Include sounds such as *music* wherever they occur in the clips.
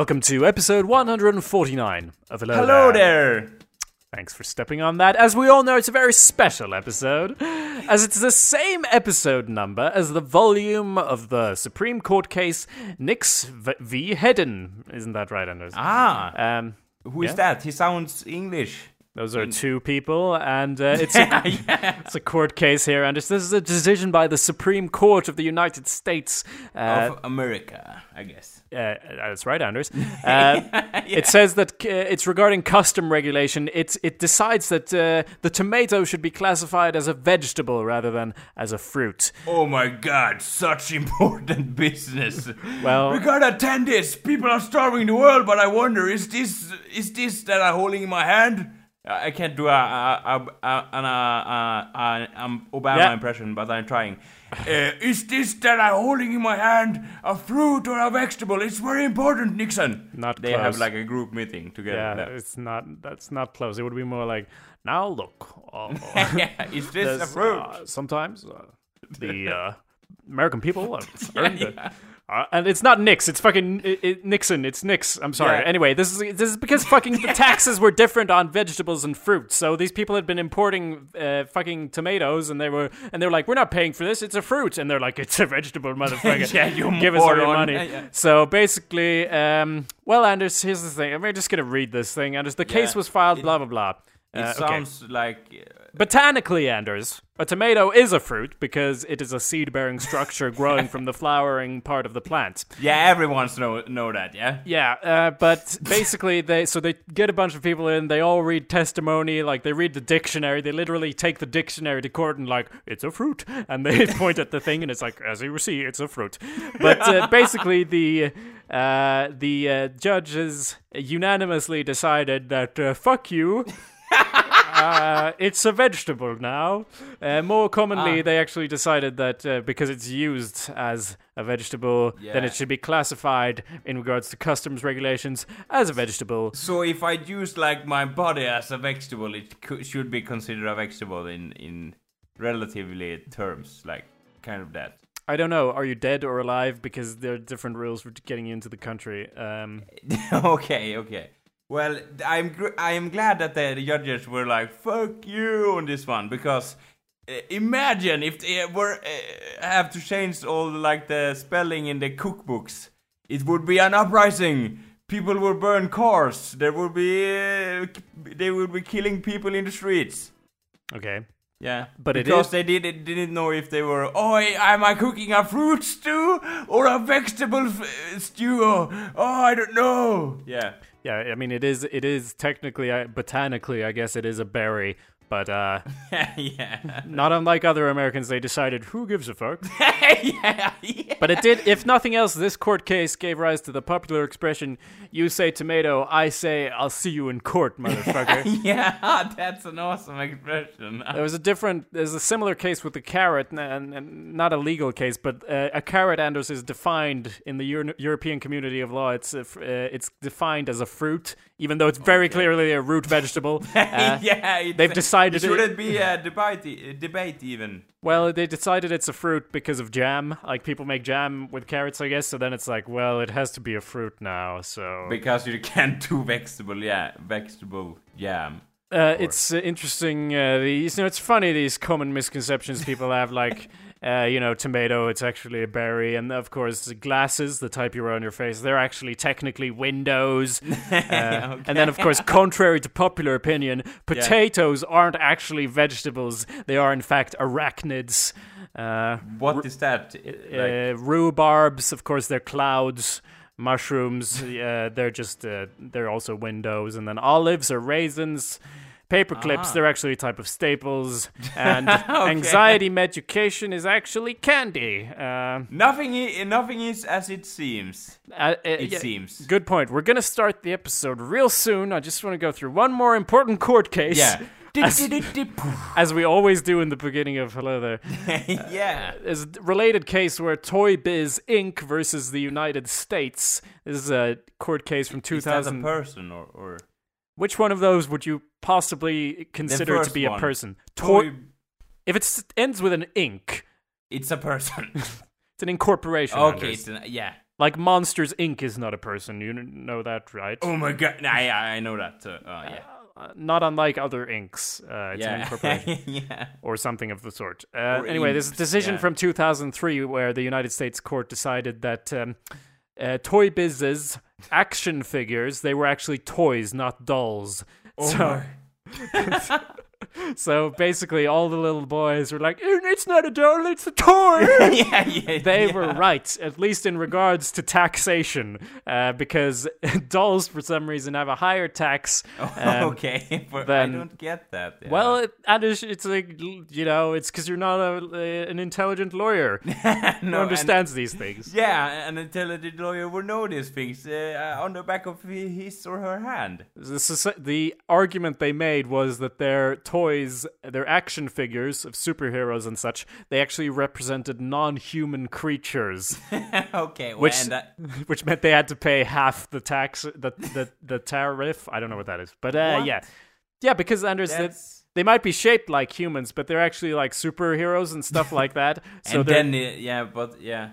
Welcome to episode 149 of Hello, Hello there. Thanks for stepping on that. As we all know, it's a very special episode, as it's the same episode number as the volume of the Supreme Court case Nix v. Hedden. Isn't that right, Anders? Ah, Um, who is yeah. that? He sounds English. those are two people, and uh, *laughs* it's, a, it's a court case here, Anders. This is a decision by the Supreme Court of the United States. Uh, of America, I guess. Uh, that's right, Anders. *laughs* Uh, It says that uh, it's regarding custom regulation. It's, it decides that uh, the tomato should be classified as a vegetable rather than as a fruit. Oh my god, such *laughs* important business. Well- we gotta attend this. People are starving the world, but I wonder, is this is this that I'm holding in my hand? I I can't do a, a, a, a, an, a, a, a, um, Obama Yeah. impression, but I'm trying. Uh, *laughs* is this that I'm holding in my hand a fruit or a vegetable? It's very important, Nixon. Not They close. have like a group meeting together. Yeah, it's not. That's not close. It would be more like, now look. Uh, *laughs* yeah, is this a fruit? uh, sometimes uh, the uh, American people have earned it. Uh, and it's not Nix, it's fucking it, it, Nixon. It's Nix. I'm sorry. Yeah. Anyway, this is this is because fucking the *laughs* taxes were different on vegetables and fruit. So these people had been importing uh, fucking tomatoes, and they were and they were like, "We're not paying for this. It's a fruit." And they're like, "It's a vegetable, motherfucker. *laughs* Yeah, you give us all your money." Yeah, yeah. So basically, um, well, Anders, here's the thing. I'm just gonna read this thing. Anders, the case was filed. It- blah blah blah. It Uh, okay. sounds like uh, Botanically, Anders, a tomato is a fruit because it is a seed-bearing structure growing from the flowering part of the plant. *laughs* yeah, everyone's know know that, yeah. Yeah, uh, but basically, they so they get a bunch of people in. They all read testimony, like they read the dictionary. They literally take the dictionary to court and like it's a fruit, and they *laughs* point at the thing, and it's like as you see, it's a fruit. But uh, *laughs* basically, the uh, the uh, judges unanimously decided that uh, fuck you. Uh, it's a vegetable now. Uh, more commonly, Ah. they actually decided that uh, because it's used as a vegetable, then it should be classified in regards to customs regulations as a vegetable. So if I use like my body as a vegetable, it should be considered a vegetable in in relatively terms, like kind of that. I don't know. Are you dead or alive? Because there are different rules for getting into the country. Um, *laughs* okay, okay. Well, I'm gr- I am glad that the, judges were like "fuck you" on this one because uh, imagine if they were uh, have to change all like the spelling in the cookbooks, it would be an uprising. People would burn cars. There would be uh, they would be killing people in the streets. okay. Yeah, But it because is- they did, didn't know if they were. Oh, am I cooking a fruit stew or a vegetable f- stew? Oh, I don't know. Yeah. Yeah, I mean, it is. It is technically, uh, botanically, I guess it is a berry. But uh, *laughs* yeah. not unlike other Americans, they decided who gives a fuck. *laughs* yeah. Yeah. But it did, if nothing else, this court case gave rise to the popular expression you say tomato, I say I'll see you in court, motherfucker. *laughs* yeah, that's an awesome expression. there was a different, there's a similar case with the carrot, and, and not a legal case, but uh, a carrot, Anders, is defined in the Euro- European community of law. It's, uh, it's defined as a fruit, even though it's very clearly a root vegetable. *laughs* Uh, yeah, they've decided It it- shouldn't be a debate, a debate even. Well, they decided it's a fruit because of jam. Like people make jam with carrots, I guess. So then it's like, well, it has to be a fruit now. So Because you can't do vegetable, yeah, vegetable jam. uh, it's uh, interesting. Uh, these, you know, it's funny these common misconceptions people have. Like, *laughs* uh, you know, tomato, it's actually a berry, and of course, glasses, the type you wear on your face, they're actually technically windows. *laughs* Uh, And then, of course, contrary to popular opinion, potatoes aren't actually vegetables; they are in fact arachnids. Uh, What is that? Like, uh, rhubarbs, of course, they're clouds. Mushrooms, uh, they're just uh, they're also windows, and then olives are raisins. Paper clips, Ah. they're actually a type of staples, *laughs* and anxiety medication is actually candy. Uh, nothing, I- nothing is as it seems. uh, uh, It yeah, seems. Good point. We're gonna start the episode real soon. I just want to go through one more important court case. Yeah. *laughs* As- as we always do in the beginning of Hello There. *laughs* yeah. There's a related case where Toy Biz Inc. versus the United States. This is a court case from Is that a 2000. person or, or Which one of those would you possibly consider to be a person? Toy. toy? If it ends with an ink, It's a person. *laughs* it's an incorporation. okay, an, yeah. Like Monsters Inc. is not a person. You know that, right? Oh my god! Nah, yeah, I know that. Uh, oh yeah. Uh, not unlike other inks. Uh, it's an Yeah. *laughs* incorporation. yeah. or something of the sort. Uh, anyway, there's a decision yeah. from 2003 where the United States court decided that um, uh, Toy Biz's action figures they were actually toys, not dolls. Oh so, *laughs* *laughs* *laughs* so basically, all the little boys were like, "Eh, "It's not a doll, it's a toy." *laughs* yeah, yeah. *laughs* They yeah. were right, at least in regards to taxation, uh, because dolls, for some reason, have a higher tax. um, okay, but then- I don't get that. yeah. Well, it, and it's, it's like you know, it's because you're not a, an intelligent lawyer no, who and- understands these things. yeah, an intelligent lawyer would know these things uh, on the back of his or her hand. The, the argument they made was that their toys, their action figures of superheroes and such, they actually represented non-human creatures, *laughs* okay, well, which and that, *laughs* which meant they had to pay half the tax, the the, the tariff. I don't know what that is, but uh, yeah, yeah, because Anders, they, that's, they might be shaped like humans, but they're actually like superheroes and stuff like that. *laughs* So and they're then uh, yeah, but yeah,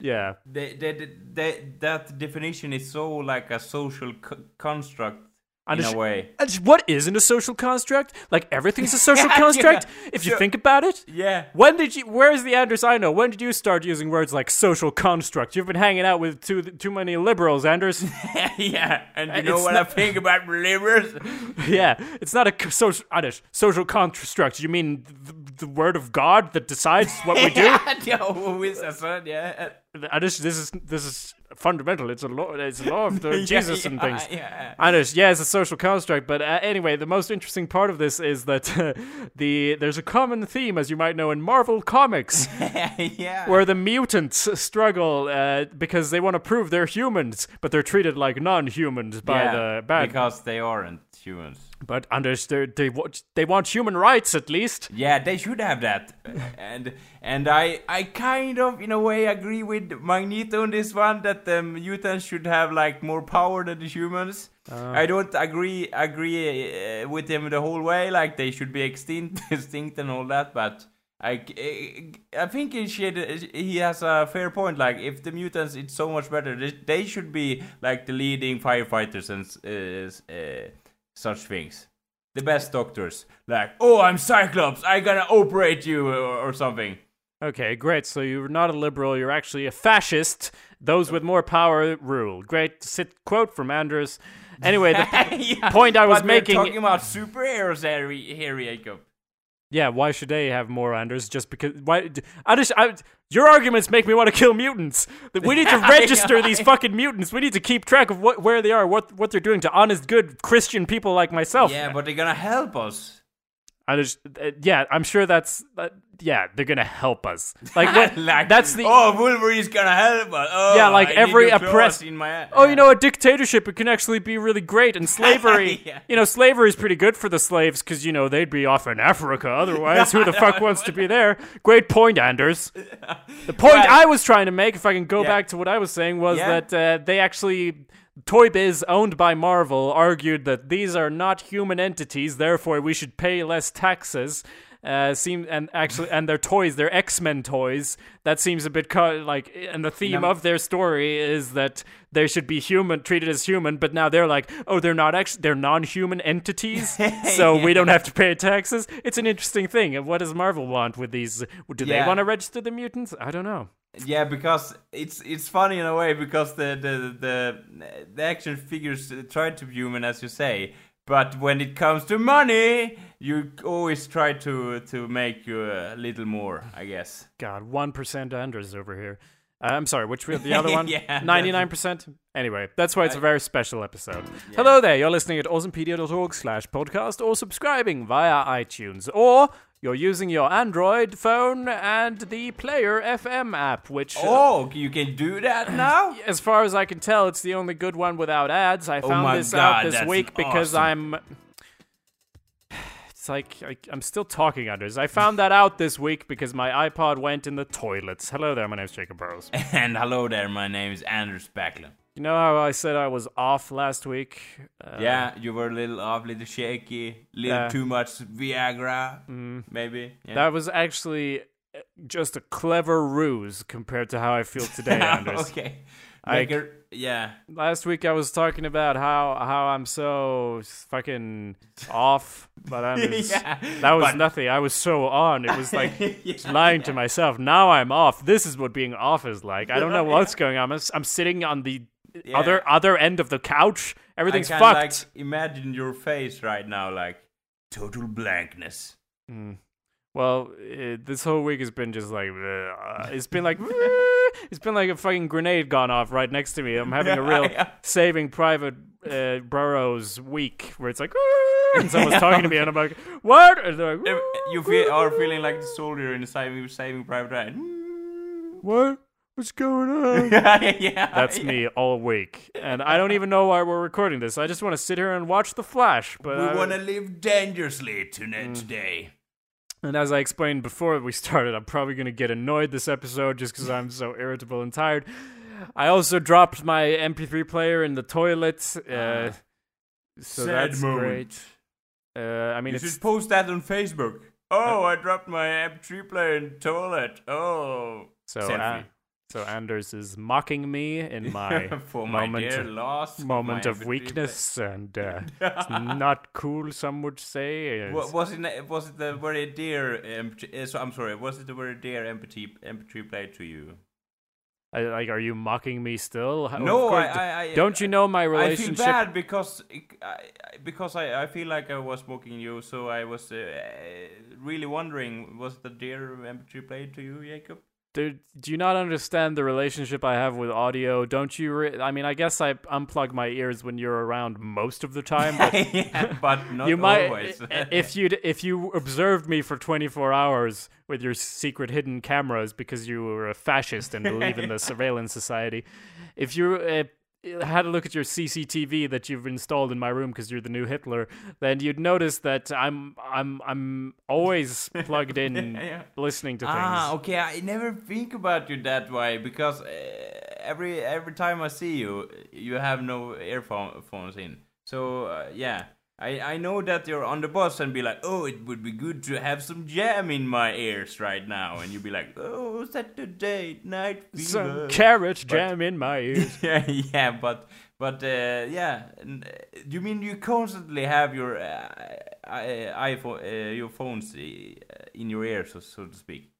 yeah. they, they, they, they, that definition is so like a social co- construct And in a way. What isn't a social construct? Like everything's a *laughs* social Yeah, construct yeah. if you think about it. Yeah. When did you? Where's the Anders I know? When did you start using words like social construct? You've been hanging out with too too many liberals, Anders. *laughs* yeah, and you know it's what not- I think about liberals? *laughs* yeah, it's not a social Anders social construct. You mean the, the word of God that decides what we do? yeah, is son? Yeah. Anders, this is this is fundamental. It's a law. It's a law of *laughs* the Jesus yeah, and things. Yeah. Anders, yeah, it's a social construct, but uh, anyway, the most interesting part of this is that uh, *laughs* the there's a common theme, as you might know, in Marvel comics, *laughs* yeah. where the mutants struggle uh, because they want to prove they're humans, but they're treated like non-humans by yeah, the bad. because they aren't humans. But Anders, they're- they want they want human rights at least. Yeah, they should have that. and and I I kind of in a way agree with Magneto on this one that the mutants should have like more power than the humans. I don't agree agree uh, with him the whole way. Like they should be extinct, *laughs* extinct and all that. But I I think he should he has a fair point. Like if the mutants it's so much better, they, they should be like the leading firefighters and uh, uh, such things the best doctors. Like, oh, I'm Cyclops, I gotta operate you or, or something. Okay, great. So you're not a liberal. You're actually a fascist. Those with more power rule. Great. Sit quote from Anders. Anyway, the Yeah, *laughs* point I was but we're making- talking about superheroes here, here, Jacob. Yeah, why should they have more Anders? Just because? Why? I just, I, your arguments make me want to kill mutants. We need to *laughs* register these fucking mutants. We need to keep track of what, where they are, what, what they're doing to honest, good Christian people like myself. Yeah, but they're gonna help us. I just, uh, yeah, I'm sure that's, uh, yeah, they're gonna help us. Like, *laughs* what, like, that's the. oh, Wolverine's gonna help us. Oh, Yeah, like I every oppressed- in my. Oh, you know, a dictatorship it can actually be really great, and *laughs* slavery. *laughs* Yeah. You know, slavery is pretty good for the slaves because you know they'd be off in Africa otherwise. Who the fuck wants to be there? Great point, Anders. The point Well- I was trying to make, if I can go Yeah. back to what I was saying, was that uh, they actually. Toy Biz, owned by Marvel, argued that these are not human entities, therefore we should pay less taxes. Uh, seem and actually, and their toys, their X Men toys. That seems a bit co- like, and the theme of their story is that they should be human, treated as human. But now they're like, oh, they're not actually, they're non-human entities, *laughs* so we don't have to pay taxes. It's an interesting thing. What does Marvel want with these? Do they Yeah. want to register the mutants? I don't know. Yeah, because it's it's funny in a way because the the the, the action figures try to be human as you say, but when it comes to money, you always try to to make you a little more, I guess. God, one percent Anders over here. Uh, I'm sorry, which the other *laughs* one? Yeah, Ninety-nine percent. Anyway, that's why it's a very special episode. Hello there. You're listening at awesomepedia.org/slash podcast or subscribing via iTunes, or you're using your Android phone and the Player FM app, which. uh, Oh, you can do that *clears throat* now? as far as I can tell, it's the only good one without ads. I found Oh my this God, out this week because awesome. I'm. It's like I, I'm still talking, Anders. I found that out this week because my iPod went in the toilets. Hello there, my name's Jacob Burrows. *laughs* and hello there, my name is Anders Backlund. You know how I said I was off last week? Uh, yeah, you were a little off, little shaky, little Yeah. too much Viagra, maybe. Yeah. That was actually just a clever ruse compared to how I feel today, *laughs* Anders. okay. I- Make yeah. Last week I was talking about how how I'm so fucking off, but *laughs* I'm Yeah, that was but- nothing. I was so on. It was like *laughs* Yeah, lying to myself. Now I'm off. This is what being off is like. I don't know what's going on. I'm, I'm sitting on the Yeah. other other end of the couch. Everything's I fucked. like imagine your face right now, like total blankness. Mm. Well, uh this whole week has been just like uh, it's been like *laughs* it's been like a fucking grenade gone off right next to me. I'm having a *laughs* real Saving Private uh, Burrows week where it's like *laughs* and someone's talking to me and I'm like what? Like You feel are feeling like the soldier in the Saving, saving Private Ryan. what? What's going on? *laughs* yeah, yeah. That's yeah. me all week, and I don't even know why we're recording this. I just want to sit here and watch The Flash. But We I- want to live dangerously tonight Mm. today. And as I explained before we started, I'm probably going to get annoyed this episode just because I'm so irritable and tired. I also dropped my MP3 player in the toilet. Uh, so sad that's moment. great. Uh, I mean, You it's should post that on Facebook. Oh, I dropped my MP3 player in the toilet. Oh. so selfie. uh, so Anders is mocking me in *laughs* my For moment dear of- loss. moment my of MP3 weakness, and uh, *laughs* it's not cool. Some would say. It's- was it was it the very dear MP3, uh, so I'm sorry was it the very dear MP3 MP3 to you? I, like, are you mocking me still? No, course- I, I, I don't you know my relationship? I feel bad because I, because I, I feel like I was mocking you, so I was uh, really wondering was it a dear MP3 player to you, Jacob? Dude, do you not understand the relationship I have with audio? Don't you? Re- I mean, I guess I unplug my ears when you're around most of the time, but *laughs* yeah, but not you might always. *laughs* if you if you observed me for 24 hours with your secret hidden cameras because you were a fascist and believe in the *laughs* surveillance society if you uh, had a look at your CCTV that you've installed in my room because you're the new Hitler then you'd notice that I'm I'm I'm always plugged in *laughs* Yeah. listening to things Ah, okay. I never think about you that way because uh, every every time I see you, you have no earphones in. So uh, yeah, I I know that you're on the bus and be like, oh, it would be good to have some jam in my ears right now, and you'd be like, oh, Saturday night fever. some carrot jam in my *laughs* ears yeah, yeah, but but uh, yeah, uh, you mean you constantly have your uh, iPhone, uh, your phones uh, in your ears, so, so to speak.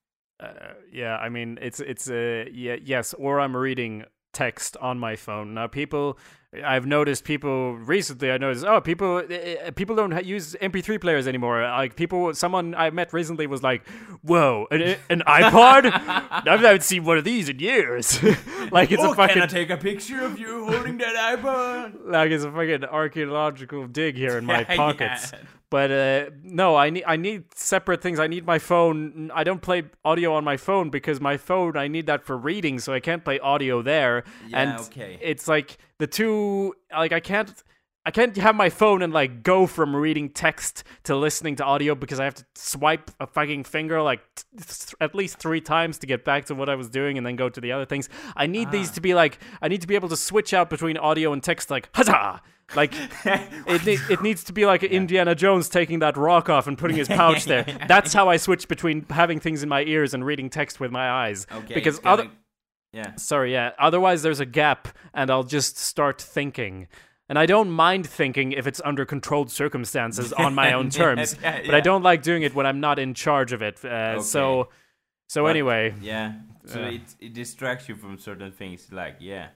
Uh, yeah, I mean it's it's uh, yeah yes, or I'm reading text on my phone. Now people, I've noticed people recently. I noticed oh people uh, people don't use MP3 players anymore. Like people, someone I met recently was like, "Whoa, an, an *laughs* iPod? I haven't seen one of these in years." *laughs* like it's oh, a fucking can I take a picture of you holding that iPod? *laughs* like it's a fucking archaeological dig here in my Yeah, pockets. yeah. But uh, no, I need I need separate things. I need my phone. I don't play audio on my phone because my phone I need that for reading, so I can't play audio there. Yeah, and okay. it's like the two like I can't I can't have my phone and like go from reading text to listening to audio because I have to swipe a fucking finger like t- th- at least three times to get back to what I was doing and then go to the other things. I need these Ah. to be like I need to be able to switch out between audio and text like huzzah. Like *laughs* it, ne- it needs to be like Indiana Jones taking that rock off and putting his pouch there. *laughs* That's how I switch between having things in my ears and reading text with my eyes. Okay, because other yeah. Sorry, yeah. Otherwise, there's a gap, and I'll just start thinking. And I don't mind thinking if it's under controlled circumstances on my own *laughs* terms, Yeah, but I don't like doing it when I'm not in charge of it. Uh, So, so But- anyway, Yeah, so Yeah. it it distracts you from certain things. Like yeah,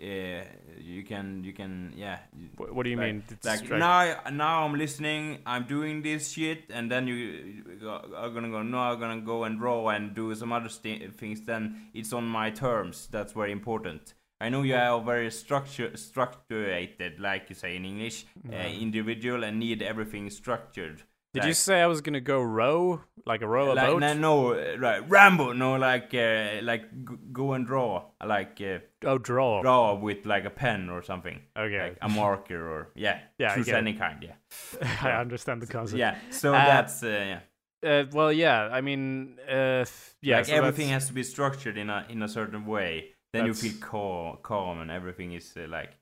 uh, you can you can yeah. wh- what do you like, mean? Like now, now I'm listening. I'm doing this shit, and then you are gonna go. No, I'm gonna go and draw and do some other sti- things. Then it's on my terms. That's very important. I know you are very structure structured, like you say in English, uh, individual, and need everything structured. Did you say I was gonna go row like a row a like boat? no, no uh, right Rambo no like uh, like go and draw like uh, oh, draw. draw with like a pen or something Okay, like a marker or yeah *laughs* Yeah, choose any kind yeah *laughs* I understand the concept. yeah so Uh, that's uh, yeah Uh, well, yeah. I mean, uh, yeah. like so everything has to be structured in a in a certain way then you feel calm calm and everything is uh, like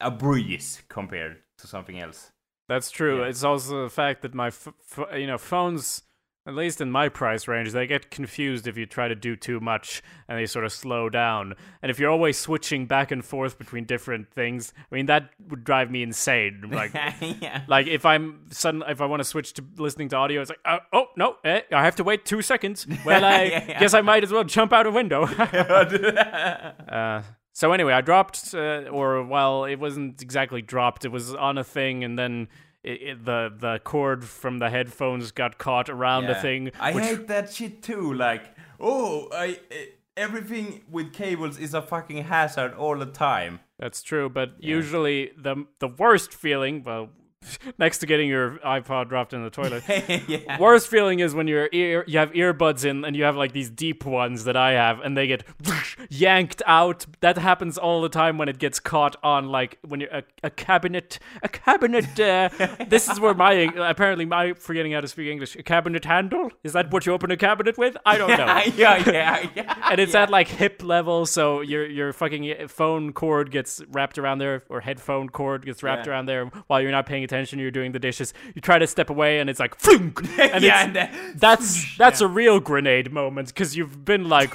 a breeze compared to something else That's true. Yeah. It's also the fact that my, f- f- you know, phones At least in my price range, they get confused if you try to do too much and they sort of slow down. And if you're always switching back and forth between different things, I mean that would drive me insane. *laughs* Like yeah. like if I'm sudden if I want to switch to listening to audio, it's like uh, oh no, eh, I have to wait two seconds. *laughs* Well, I Yeah, yeah. guess I might as well jump out a window. *laughs* uh, so anyway, I dropped, uh, or well, it wasn't exactly dropped. It was on a thing, and then it, it, the the cord from the headphones got caught around a Yeah. thing. I which, hate that shit too. Like, oh, I eh, everything with cables is a fucking hazard all the time. That's true, but usually the the worst feeling, well, *laughs* next to getting your iPod dropped in the toilet. *laughs* yeah. Worst feeling is when your ear you have earbuds in and you have like these deep ones that I have and they get *laughs* yanked out. That happens all the time when it gets caught on like when you're a, a cabinet a cabinet uh, this is where my apparently my forgetting how to speak English. A cabinet handle? Is that what you open a cabinet with? I don't know. yeah, yeah, yeah. and it's at like hip level, so your your fucking phone cord gets wrapped around there, or headphone cord gets wrapped Yeah. around there while you're not paying attention. You're doing the dishes. You try to step away, and it's like, flunk, and *laughs* yeah, and *laughs* that's *laughs* that's a real grenade moment because you've been like,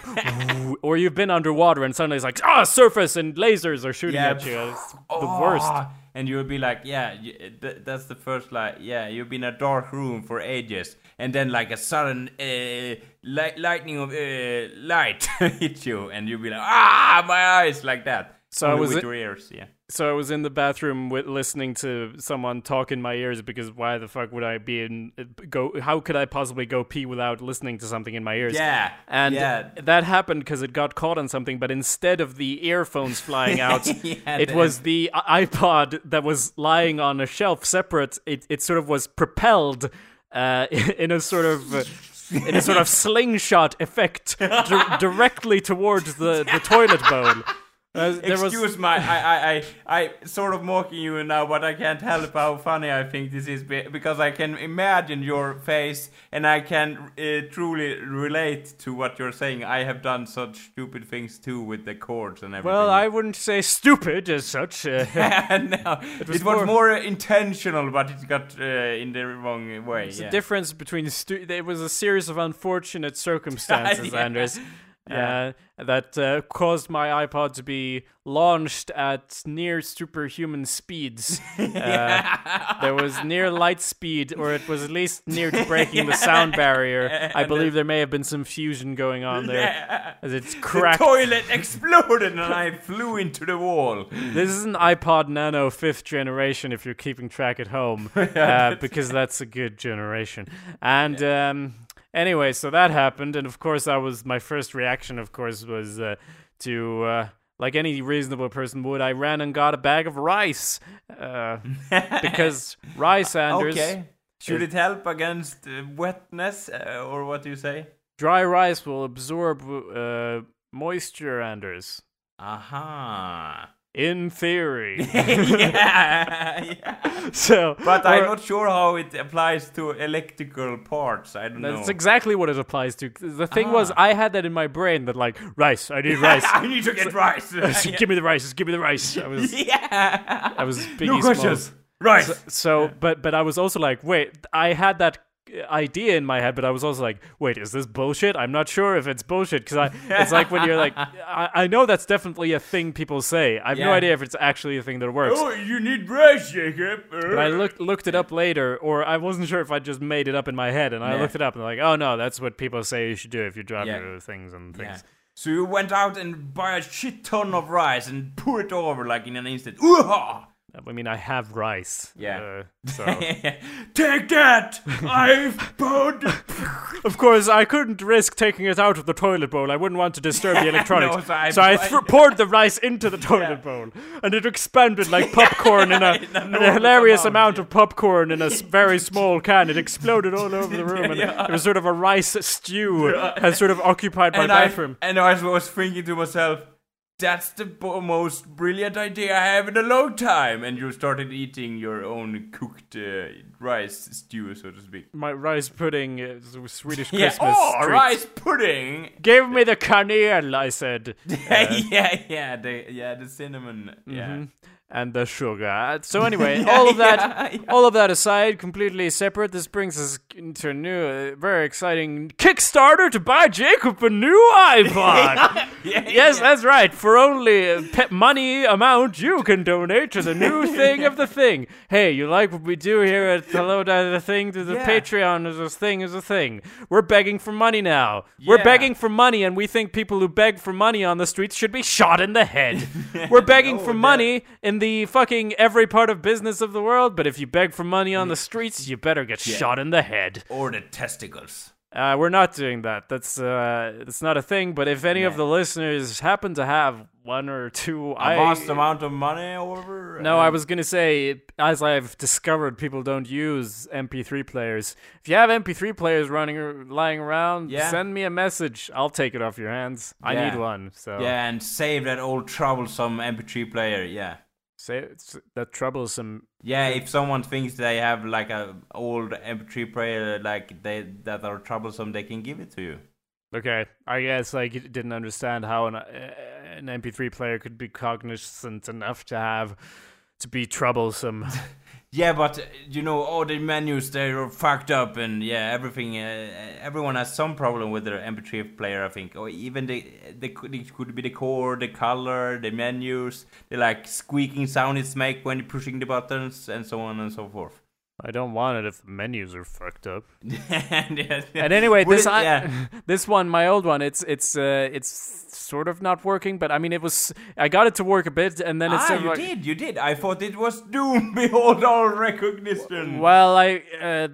or you've been underwater, and suddenly it's like, ah, surface and lasers are shooting Yeah. at you. It's the Oh, worst. And you'll be like, yeah, you, th- that's the first like, yeah, you've been in a dark room for ages, and then like a sudden uh, li- lightning of uh, light hits you, and you'll be like, ah, my eyes, like that. So Only was with it- your ears, yeah. So I was in the bathroom with listening to someone talk in my ears because why the fuck would I be in go? How could I possibly go pee without listening to something in my ears? Yeah, And yeah. that happened because it got caught on something, but instead of the earphones flying *laughs* out, Yeah, it the- was the iPod that was lying on a shelf separate. It, it sort of was propelled uh, *laughs* in a sort of. Uh, in a sort of *laughs* slingshot effect di- directly towards the, the toilet bowl. Uh, there was- Excuse my, I, I, I, I sort of mocking you now, but I can't help how funny I think this is because I can imagine your face and I can uh, truly relate to what you're saying. I have done such stupid things too with the chords and everything. Well, I wouldn't say stupid as such. Uh, *laughs* no, *laughs* it was was, more- more, intentional, but it got uh, in the wrong way. It's yeah. a difference between stu- it was a series of unfortunate *laughs* circumstances, Yeah. Anders, Yeah. uh, that uh, caused my iPod to be launched at near superhuman speeds. *laughs* Uh, there was near light speed, or it was at least near to breaking the sound barrier. *laughs* I believe there may have been some fusion going on there Yeah. as it's The cracked. toilet exploded and I flew into the wall. This is an iPod Nano fifth generation if you're keeping track at home, *laughs* uh, because that's a good generation. And um, anyway, so that happened, and of course, I was my first reaction, of course, was uh, to. Uh, like any reasonable person would, I ran and got a bag of rice. Uh, *laughs* because rice, Anders, Okay. Should it help against uh, wetness, uh, or what do you say? dry rice will absorb uh, moisture, Anders. Aha. In theory. *laughs* yeah, yeah. so, But I'm not sure how it applies to electrical parts. I don't That's know. That's exactly what it applies to. The thing was, Ah. I had that in my brain that like rice. I need rice. *laughs* I need to get rice. *laughs* give me the rice. Just give me the rice. I was, yeah. I was Biggie no questions. Smalls. Rice. So, but but I was also like, wait, I had that idea in my head, but I was also like, wait, is this bullshit? I'm not sure if it's bullshit because I. It's like when you're like, *laughs* I, I know that's definitely a thing people say. I have no idea if it's actually a thing that works. Oh, you need rice, Jacob. But I looked looked it up later, or I wasn't sure if I just made it up in my head, and I Yeah. looked it up and like, oh no, that's what people say you should do if you drop Yeah. your things and things. Yeah. So you went out and buy a shit ton of rice and pour it over like in an instant. Ooh-ha! I mean, I have rice. Yeah. Uh, *laughs* so Take that! I've *laughs* of course I couldn't risk taking it out of the toilet bowl. I wouldn't want to disturb the *laughs* electronics. No, so I- so I th- poured the rice into the toilet Yeah. bowl, and it expanded like popcorn in a, In a in a enormous hilarious amount, amount of popcorn in a very small can. It exploded all over the room, and Yeah. it was sort of a rice stew has sort of occupied my and I, bathroom. and I was thinking to myself, that's the bo- most brilliant idea I have in a long time. And you started eating your own cooked uh, rice stew, so to speak. My rice pudding, uh, s- Swedish *laughs* Yeah. Christmas. Oh, treat. rice pudding. Give me the canel, I said. *laughs* yeah, yeah, yeah. The yeah, the cinnamon. Yeah. And the sugar. So *laughs* anyway, all of that, yeah, yeah. all of that aside, completely separate. This brings us into a new, uh, very exciting Kickstarter to buy Jacob a new *laughs* iPod. Yeah, Yes, that's right. For only a pe- money amount, you can donate to the new *laughs* thing of the thing. Hey, you like what we do here at Hello to the Thing to the. Patreon is a thing is a thing. We're begging for money now. We're begging for money, and we think people who beg for money on the streets should be shot in the head. We're begging for money in the fucking every part of business of the world, but if you beg for money on the streets, you better get shot in the head. Or the testicles. Uh, we're not doing that. That's uh, that's not a thing. But if any of the listeners happen to have one or two, A I vast amount of money over. no, I was gonna say, as I've discovered, people don't use MP3 players. If you have MP3 players running or lying around, Yeah. send me a message. I'll take it off your hands. I need one. So Yeah, and save that old troublesome MP3 player. Yeah. Say it's that troublesome. Yeah, if someone thinks they have like a old MP3 player like they that are troublesome, they can give it to you. Okay, I guess I g- didn't understand how an uh, an MP3 player could be cognizant enough to have to be troublesome. *laughs* Yeah, but uh, you know all the menus they are fucked up, and yeah, everything. Uh, everyone has some problem with their MP3 player, I think, or even the the could be the core, the color, the menus, the like squeaking sound it's make when you're pushing the buttons, and so on and so forth. I don't want it if the menus are fucked up. *laughs* and, anyway, this it- I, yeah. *laughs* this one, my old one, it's it's uh, it's sort of not working, but I mean, it was. I got it to work a bit, and then it's ah, you like, did, you did. I thought it was *laughs* Doom. Behold all recognition. Well, I uh,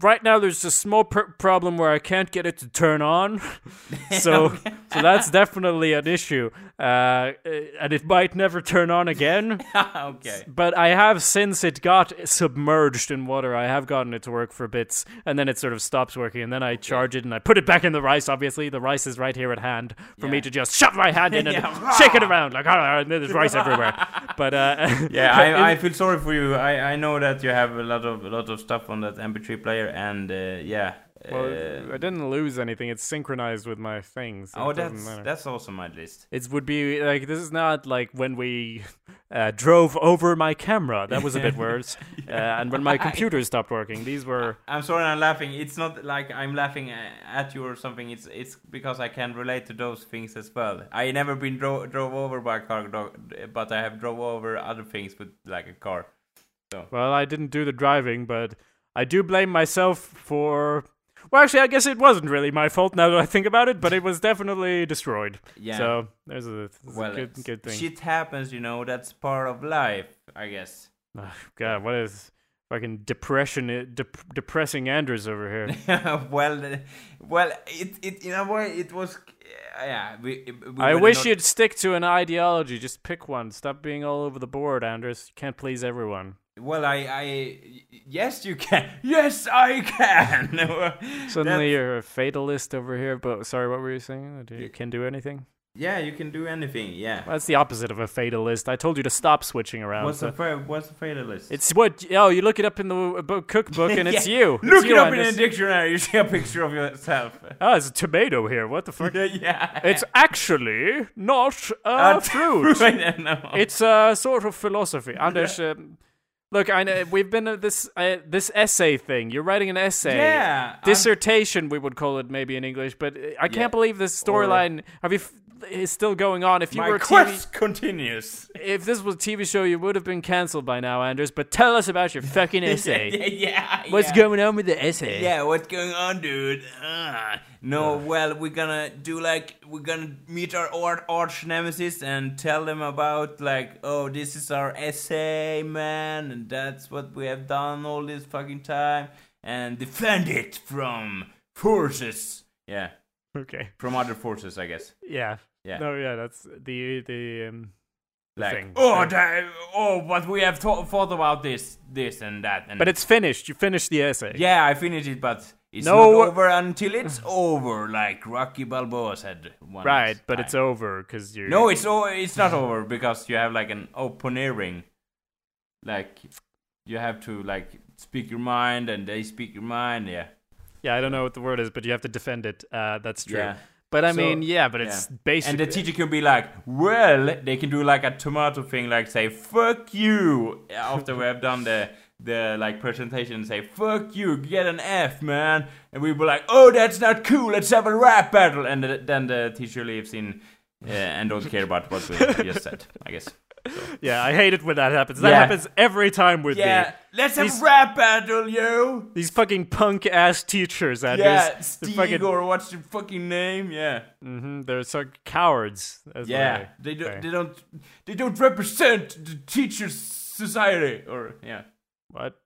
right now there's a small pr- problem where I can't get it to turn on, *laughs* so so that's definitely an issue, uh, uh, and it might never turn on again. *laughs* okay. But I have since it got submerged in water. I have gotten it to work for bits, and then it sort of stops working, and then I charge it and I put it back in the rice. Obviously, the rice is right here at hand for me to just shove my hand in *laughs* and Yeah. shake it around like, "Ah," and there's rice everywhere. But uh, Yeah, I, I feel sorry for you. I, I know that you have a lot of a lot of stuff on that MP3 player, and uh, yeah. well, uh, I didn't lose anything. It's synchronized with my things. so oh, that's that's also my list. It would be like this is not like when we uh, drove over my camera. That was a bit *laughs* worse. uh, and when my computer stopped working, these were *laughs* I'm sorry, I'm laughing. It's not like I'm laughing uh, at you or something. It's it's because I can relate to those things as well. I never been dro- drove over by a car, but I have drove over other things with like a car. well, I didn't do the driving, but I do blame myself for. Well, actually, I guess it wasn't really my fault now that I think about it, but it was definitely destroyed. Yeah. So there's a, there's well, a good, good thing. shit happens, you know. That's part of life, I guess. Ugh, God, what is fucking depression? Dep- depressing Anders over here. *laughs* well, uh, well, it it in a way it was. Uh, yeah, we. we I wish not- you'd stick to an ideology. Just pick one. Stop being all over the board, Anders. You can't please everyone. Well, I, I, yes, you can. *laughs* Yes, I can. *laughs* Suddenly That's- you're a fatalist over here. But sorry, what were you saying? You can do anything. yeah, you can do anything. Yeah. Well, That's the opposite of a fatalist. I told you to stop switching around. What's so- the fa- what's the fatalist? It's what? Oh, you look it up in the book cookbook, and *laughs* it's you. It's Look you, it up in Anders. a dictionary. You see a picture of yourself. Oh, it's a tomato here. What the fuck? yeah. It's actually not a Uh, fruit. no. It's a sort of philosophy. Anders, um, look, I know we've been at this uh, this essay thing. You're writing an essay. Yeah, I'm- Dissertation, we would call it maybe in English, but uh, I can't Yeah. believe this storyline. Have you? F- is still going on. If you My were a TV, quest continues. if this was a TV show, you would have been cancelled by now, Anders. But tell us about your fucking *laughs* essay. yeah, yeah. What's yeah. going on with the essay? Yeah, what's going on, dude? Ah. No, well, we're gonna do like we're gonna meet our art arch nemesis and tell them about like, oh, this is our essay, man, and that's what we have done all this fucking time, and defend it from forces. Yeah, Okay. from other forces, I guess. Yeah. Yeah. No. Yeah. That's the the um. the Like, thing. oh, that, oh, but we have thought thought about this, this, and that, and But it's finished. You finished the essay. Yeah, I finished it, but it's No, not over until it's *laughs* over, like Rocky Balboa said. Once Right, but it's over because you're. no, it's o- it's not over because you have like an opponeering, like you have to like speak your mind and they speak your mind. Yeah, Yeah, I don't know what the word is, but you have to defend it. Uh, that's true. yeah. But I So- mean, yeah, but it's yeah. basically And the teacher can be like, well, they can do like a tomato thing, like say "fuck you" after we have done the the like presentation, and say "fuck you," get an F, man, and we were like, "Oh, that's not cool. Let's have a rap battle," and the, then the teacher leaves in uh, and don't care about what we just said. I guess. *laughs* Yeah, I hate it when that happens. That Yeah. happens every time with me. Yeah, me. let's have These- rap battle, yo. These fucking punk ass teachers, Anders. Yeah, They're fucking, or what's the fucking name? Yeah. hmm they're so cowards. Yeah, they don't. They don't. They don't represent the teachers' society, or yeah, What?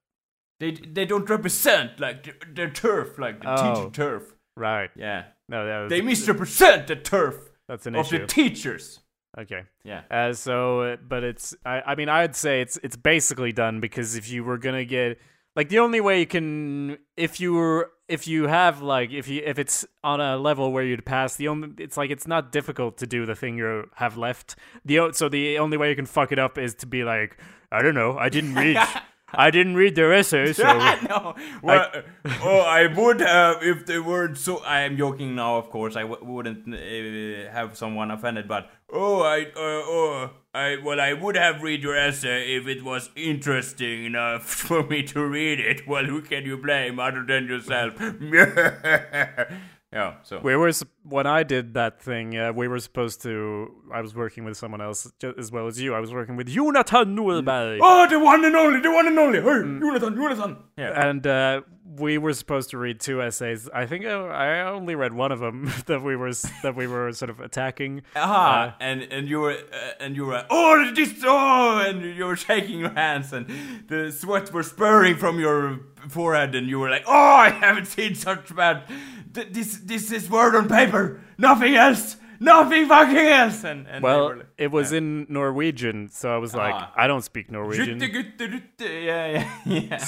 they they don't represent like the, their turf, like the Oh. teacher turf. Right. Yeah, No, that was, they misrepresent the turf that's an of issue. the teachers. Okay. Yeah, Uh, so, but it's, I, I mean, I'd say it's, it's basically done because if you were gonna get, like, the only way you can, if you were, if you have, like, if you, if it's on a level where you'd pass, the only, it's like, it's not difficult to do the thing you have left. The, so the only way you can fuck it up is to be like, I don't know, I didn't read, *laughs* I didn't read their essay, *laughs* so. no. Well, oh, I would have if they weren't so. I am joking now, of course. I w- wouldn't uh, have someone offended, but oh, I, uh, oh, I, well, I would have read your essay if it was interesting enough *laughs* for me to read it. Well, who can you blame other than yourself? *laughs* yeah. So. where was when I did that thing. Uh, we were supposed to. I was working with someone else as well as you. I was working with Jonathan Nuelberg, Oh, the one and only, the one and only. Hey, Jonathan, Jonathan. Yeah. and uh, we were supposed to read two essays. I think I, I only read one of them *laughs* that we were that we were sort of attacking. Aha, and and you were uh, and you were oh this oh and you were shaking your hands and the sweat was spurring from your forehead and you were like oh I haven't seen such bad th- this this is word on paper nothing else nothing fucking else and, and Well, like, it was in Norwegian, so I was like, Ah. I don't speak Norwegian. yeah yeah *laughs* yeah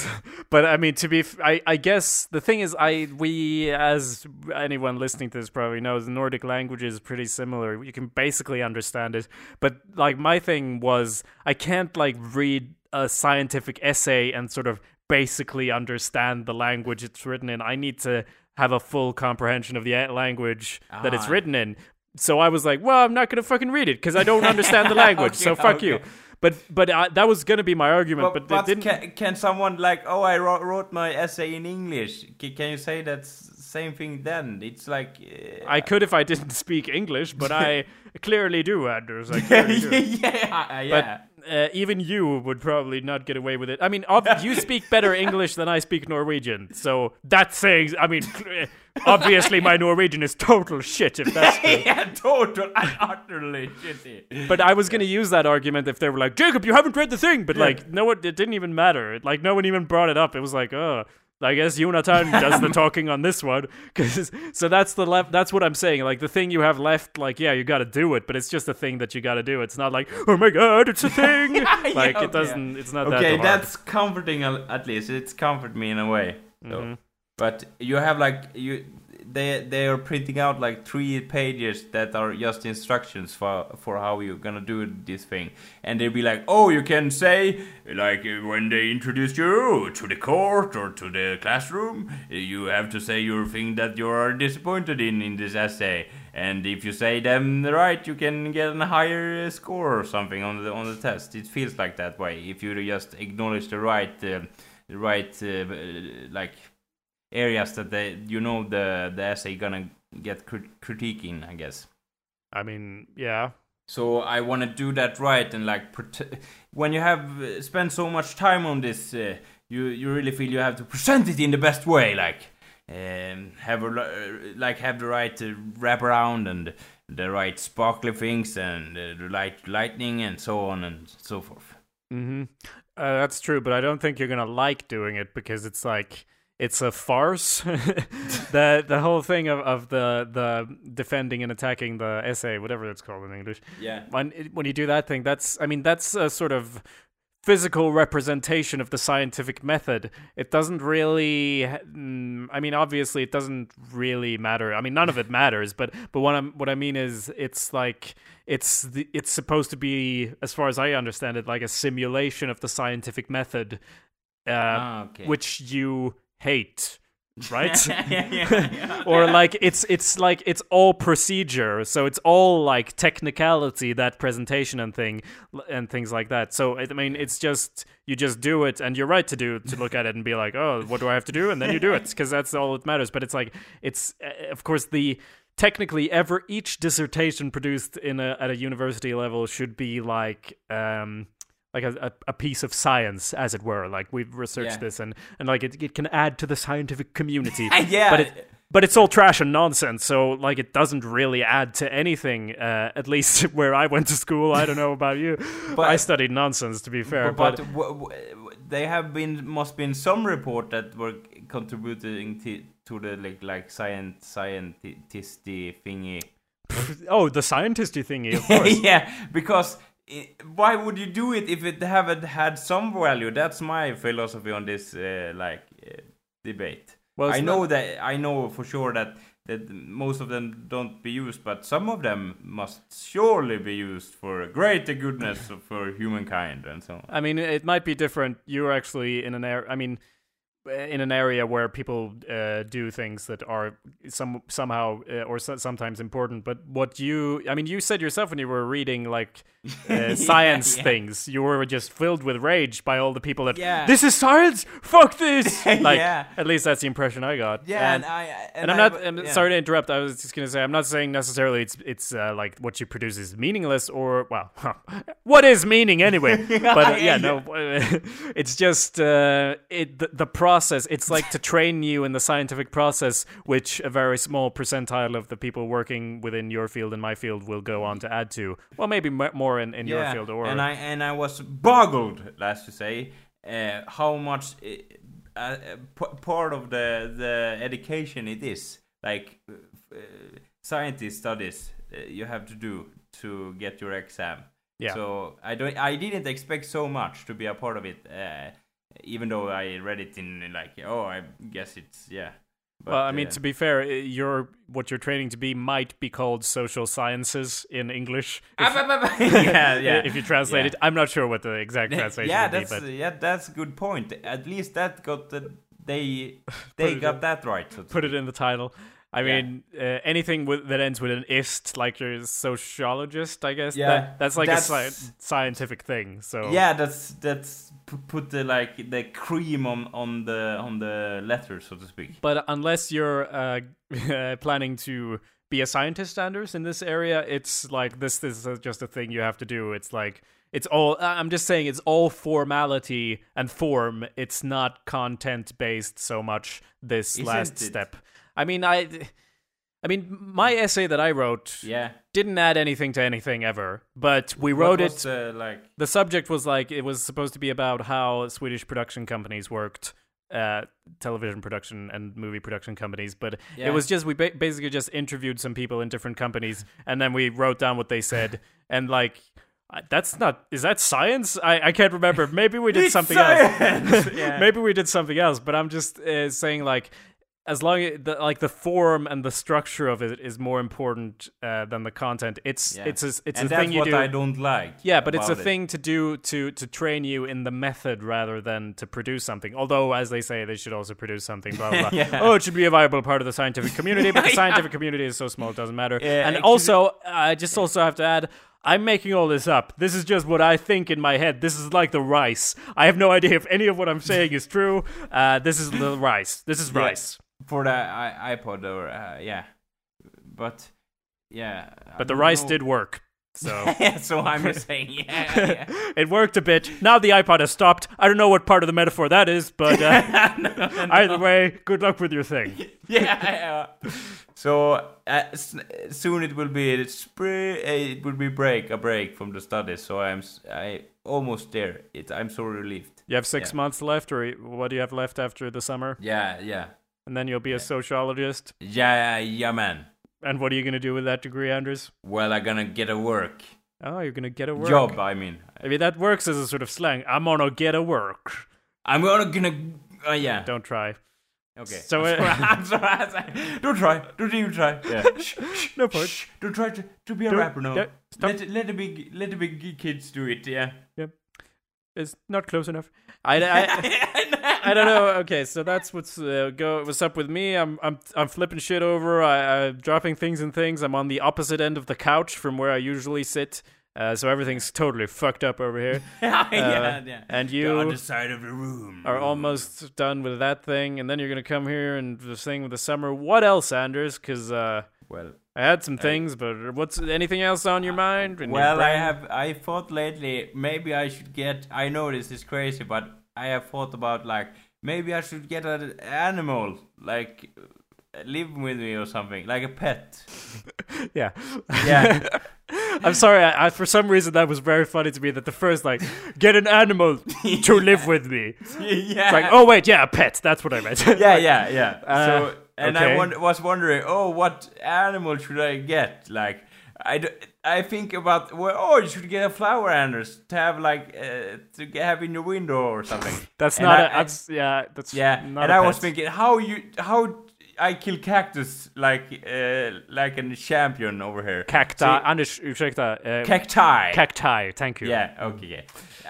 But I mean, to be, f- I, I guess the thing is, I we as anyone listening to this probably knows, the Nordic language is pretty similar. You can basically understand it. But like my thing was, I can't like read a scientific essay and sort of basically understand the language it's written in. I need to have a full comprehension of the language that it's Ah. written in. So I was like, well, I'm not gonna fucking read it because I don't understand the *laughs* language. so Okay, fuck you. But but uh, that was gonna be my argument. but, but, but didn't. can, can someone like oh I wrote, wrote my essay in English C- can you say that same thing then it's like uh, I could if I didn't speak English, but I *laughs* clearly do, Anders. I *laughs* clearly do. yeah, yeah. But uh, even you would probably not get away with it. I mean, ob- you *laughs* speak better English than I speak Norwegian, so that's saying. I mean, obviously my Norwegian is total shit if that's *laughs* true. yeah, total and *laughs* utterly shitty. But I was going to use that argument if they were like, Jacob, you haven't read the thing. But like, no, it, it didn't even matter. It- Like, no one even brought it up. It was like, oh, I guess Jonathan does the talking on this one. 'Cause- so that's the left. That's what I'm saying. Like the thing you have left, like, yeah, you got to do it, but it's just a thing that you got to do. It's not like, oh my god, it's a *laughs* thing. Yeah, like okay. it doesn't. It's not that Okay, hard. that's comforting at least. It's comfort me in a way. So. Mm-hmm. But you have like you they they are printing out like three pages that are just instructions for for how you're gonna do this thing, and they'll be like, oh, you can say like when they introduce you to the court or to the classroom, you have to say your thing that you are disappointed in in this essay, and if you say them right, you can get a higher score or something on the on the test. It feels like that way. If you just acknowledge the right uh, the right uh, like areas that they you know the the essay gonna get crit- critique in i guess I mean, yeah. so i want to do that right and like prote- when you have uh, spent so much time on this uh, you you really feel you have to present it in the best way like um, have a, uh, like have the right uh, wrap around and the right sparkly things and uh, the light lightning and so on and so forth Mm-hmm. Uh, that's true, but I don't think you're gonna like doing it because it's like it's a farce. *laughs* the the whole thing of, of the the defending and attacking the essay, whatever it's called in English. yeah When when you do that thing, that's I mean that's a sort of physical representation of the scientific method. It doesn't really. mm, I mean, obviously, it doesn't really matter. I mean, none of it *laughs* matters. But but what I'm what I mean is, it's like it's the, it's supposed to be, as far as I understand it, like a simulation of the scientific method, uh, ah, okay which you hate right? *laughs* yeah, yeah, yeah. *laughs* or like it's it's like it's all procedure so it's all like technicality that presentation and thing and things like that so i mean it's just you just do it and you're right to do to look at it and be like oh what do i have to do and then you do it because that's all that matters but it's like it's uh, of course the technically ever each dissertation produced in a at a university level should be like um like a, a, piece of science as it were like we've researched Yeah. this and and like it, it can add to the scientific community *laughs* yeah. but it but it's all trash and nonsense so like it doesn't really add to anything uh, at least *laughs* where i went to school i don't know about you But- i studied nonsense to be fair but, but, w- w- they have been must been some report that were contributing to, to the like like science scientisty thingy. *laughs* oh the scientisty thingy of course yeah, because why would you do it if it haven't had some value? That's my philosophy on this uh, like uh, debate. Well, I know that I know for sure that that most of them don't be used, but some of them must surely be used for greater goodness *laughs* for humankind and so on. I mean, it might be different. You're actually in an area. I mean, in an area where people uh, do things that are some somehow uh, or so, sometimes important. But what you, I mean, you said yourself when you were reading like uh, *laughs* science yeah. things, you were just filled with rage by all the people that Yeah. this is science. Fuck this. *laughs* like, at least that's the impression I got. Yeah, And- and, I and, I'm I- not. I'm sorry to interrupt. I was just gonna say I'm not saying necessarily it's it's uh, like what you produce is meaningless or well, *laughs* what is meaning anyway? but uh, yeah, no, it's just uh, it the, the process. It's like to train you in the scientific process, which a very small percentile of the people working within your field and my field will go on to add to. Well, maybe more in, in your yeah, field or and I and I was boggled, let's to say, uh, how much uh, uh, p- part of the the education it is. Like uh, uh, scientist studies, uh, you have to do to get your exam. Yeah. So I don't. I didn't expect so much to be a part of it. Uh, even though I read it in like, oh, I guess it's yeah. But, well, I mean, uh, to be fair, you're what you're training to be might be called social sciences in English. If- *laughs* *laughs* yeah, yeah. if you translate Yeah. it. I'm not sure what the exact *laughs* translation yeah, would be, that's but yeah, that's a good point. At least that got the they they got in- that right. So put it in the title. I Yeah. mean, uh, anything with, that ends with an ist, like you're a sociologist, I guess. Yeah, that, that's like that's- a sci- scientific thing. So Yeah, that's that's p- put the like the cream on on the on the letter, so to speak. But unless you're uh, *laughs* planning to be a scientist, Anders, in this area, it's like this. This is just a thing you have to do. It's like it's all. I'm just saying, it's all formality and form. It's not content based so much. This Isn't last it? step. I mean, I. I mean, my essay that I wrote Yeah, didn't add anything to anything ever, but we wrote it. the, like the subject was like it was supposed to be about how Swedish production companies worked, uh, television production and movie production companies. But Yeah. it was just we ba- basically just interviewed some people in different companies, and then we wrote down what they said, and like. That's not. Is that science? I, I can't remember. Maybe we did something else. *laughs* Yeah. *laughs* Maybe we did something else. But I'm just uh, saying, like, as long as the, like the form and the structure of it is more important uh, than the content. It's yeah. it's a, it's and a thing you what do. I don't like. Yeah, but it's a it. thing to do to to train you in the method rather than to produce something. Although, as they say, they should also produce something. Blah blah. blah. *laughs* Yeah. Oh, it should be a viable part of the scientific community, but *laughs* the scientific community is so small it doesn't matter. Yeah, and also, I just also have to add. I'm making all this up. This is just what I think in my head. This is like the rice. I have no idea if any of what I'm saying is true. Uh, this is the rice. This is rice. For the iPod or uh, yeah, but yeah. I But the rice know. did work. So *laughs* yeah, so I'm just *laughs* saying yeah. yeah. it worked a bit. Now the iPod has stopped. I don't know what part of the metaphor that is, but *laughs* uh, either way, good luck with your thing. yeah, yeah. So uh, soon it will be spray. Uh, it will be break a break from the studies. So I'm I almost there. It I'm so relieved. You have six months left, or what do you have left after the summer? Yeah, yeah, And then you'll be a sociologist. yeah, yeah, man. And what are you going to do with that degree, Anders? Well, I'm gonna get a work Oh, you're going to get a work. job. I mean, I mean, that works as a sort of slang. I'm going to get a work. I'm gonna gonna. Uh, yeah. Don't try. Okay. So, I'm sorry, I'm sorry, I'm sorry. Don't try. Don't even try. *laughs* Yeah. shh, shh, No point. shh. Don't try to, to be a Don't- rapper. No. stop. Let let the big let the big kids do it. Yeah. Yeah. It's not close enough. I, *laughs* I, I don't know. Okay, so that's what's uh, go. What's up with me? I'm I'm I'm flipping shit over. I, I'm dropping things and things. I'm on the opposite end of the couch from where I usually sit. Uh, so everything's totally fucked up over here. *laughs* yeah, Uh, yeah, yeah. And You're on the side of the room. are almost done with that thing, and then you're gonna come here and the thing with the summer. What else, Anders? Because uh, well. I had some things, but what's anything else on your mind? in your Well, I have. I thought lately maybe I should get. I know this is crazy, but I have thought about like maybe I should get an animal like uh, live with me or something, like a pet. *laughs* Yeah. Yeah. *laughs* I'm sorry. I, I, for some reason, that was very funny to me. That the first like, get an animal *laughs* to live with me. yeah. It's like, oh wait, yeah, a pet. That's what I meant. yeah, yeah, yeah. Uh, so, and okay. I won- was wondering, oh, what animal should I get? Like, I, d- I think about, well, oh, you should get a flower Anders to have like uh, to have in your window or something. That's And not. I- a, that's yeah. That's Yeah, Not and I was thinking how you how I kill cactus like uh, like a champion over here. cacti. See- Anders, ursäkta. Uh, Cacti. cacti. Thank you. Yeah. Okay. Yeah.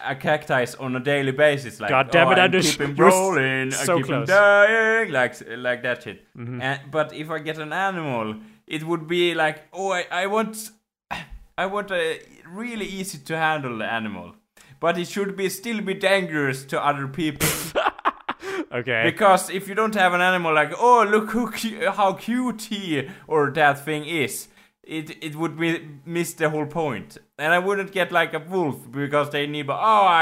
A cacti on a daily basis, like God damn oh, it, I Anders. keep him rolling, I so keep close. Dying, like like that shit. And, but if I get an animal, it would be like, oh, I, I want, I want a really easy to handle animal, but it should be still be dangerous to other people. *laughs* Okay. Because if you don't have an animal like, oh look who cu- how cute he or that thing is, it it would be miss the whole point. And I wouldn't get like a wolf because they need. Oh,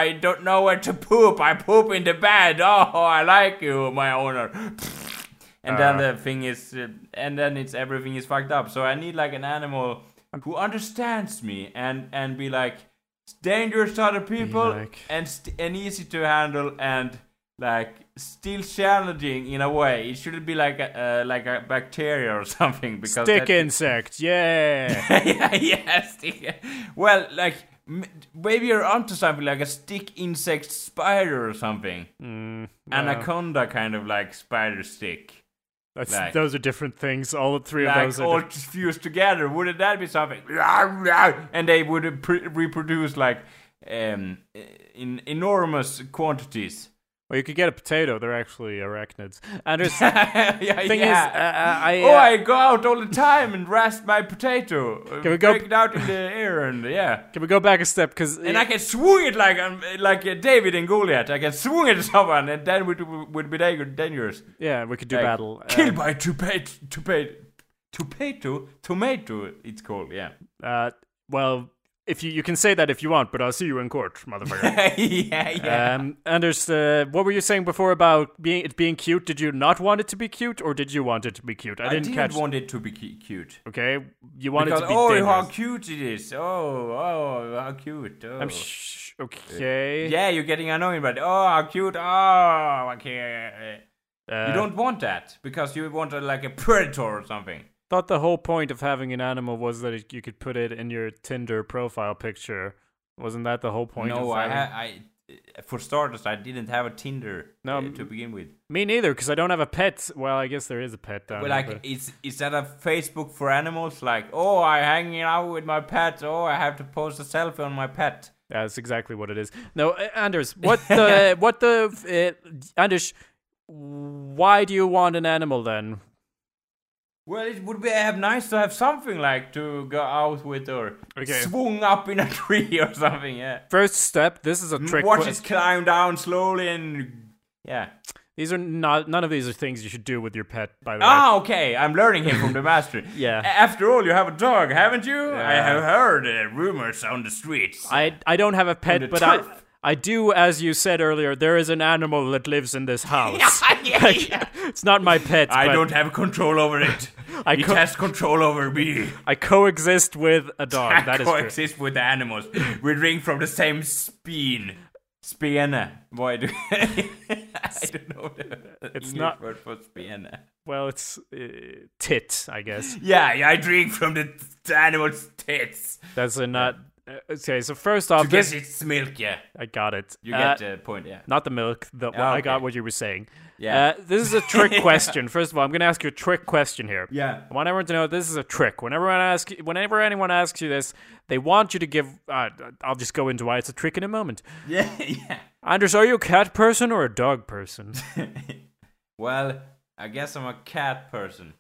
I don't know where to poop. I poop in the bed. Oh, I like you, my owner. And then Uh. the thing is, uh, and then it's everything is fucked up. So I need like an animal who understands me and and be like dangerous to other people like- and st- and easy to handle and like still challenging in a way. It shouldn't be like a uh, like a bacteria or *laughs* something because Stick that- insect. Yeah. *laughs* yeah, yeah, stick. Well, like maybe you're onto something like a stick insect spider or something. Mm, Anaconda kind of like spider stick. That's, like- those are different things. All three of Like those are. all diff- fused together, wouldn't that be something? *laughs* And they would pre- reproduce like um, in enormous quantities. Well, you could get a potato. They're actually arachnids. Anders, *laughs* yeah, thing yeah. is, uh, I. oh, uh, I go out all the time and rasp my potato. uh, Can we go- break it out in *laughs* the air and yeah. Can we go back a step? Because And I can swing it like um, like uh, David and Goliath. I can swing it at *laughs* someone, and then would would be dangerous. yeah, we could do Like, battle. Kill Um, by tomato, tomato, tomato, tomato. It's called, yeah. uh, well, if you you can say that if you want, but I'll see you in court, motherfucker. *laughs* yeah, yeah. Um, Anders, uh, what were you saying before about being it being cute? Did you not want it to be cute, or did you want it to be cute? I I didn't catch. want it to be cute. okay, you wanted Because, to be oh, dangerous. how cute it is! Oh, oh, how cute! Oh. I'm sh- okay. yeah, you're getting annoying, but oh, how cute! Oh, okay. Uh, you don't want that because you want a, like a predator or something. Thought the whole point of having an animal was that it, you could put it in your Tinder profile picture. Wasn't that the whole point? no, of I, ha- I, for starters, I didn't have a Tinder No, uh, to begin with. Me neither, because I don't have a pet. Well, I guess there is a pet down Well, there, like, but- is is that a Facebook for animals? Like, oh, I'm hanging out with my pet. Oh, I have to post a selfie on my pet. That's exactly what it is. No, uh, Anders, what *laughs* the what the uh, Anders? Why do you want an animal then? Well, it would be have nice to have something like to go out with or Okay. swung up in a *laughs* tree or something. Yeah. First step. This is a trick. Watch quest. it climb down slowly and yeah. These are not. None of these are things you should do with your pet. By the way. Ah, okay. I'm learning here from the master. *laughs* Yeah. After all, you have a dog, haven't you? I have heard uh, rumors on the streets. I I don't have a pet, but I turf. I do. As you said earlier, there is an animal that lives in this *laughs* house. yeah, yeah. it's not my pet. I don't have control over it. I it co- has control over me. I coexist with a dog. I that is true. with the animals. We drink from the same speen. Spene. Why do *laughs* I don't know the It's English not- word for spene. Well, it's uh, tit, I guess. Yeah, yeah, I drink from the, the animal's tits. That's a not. Uh, okay, so first off, this its milk, yeah. I got it. You Uh, get the point, yeah. not the milk. The, well, Ah, I got what you were saying. Yeah. Uh, this is a trick *laughs* question. First of all, I'm going to ask you a trick question here. Yeah. I want everyone to know this is a trick. Whenever I ask, whenever anyone asks you this, they want you to give. Uh, I'll just go into why it's a trick in a moment. *laughs* Yeah, yeah. Anders, are you a cat person or a dog person? *laughs* Well, I guess I'm a cat person.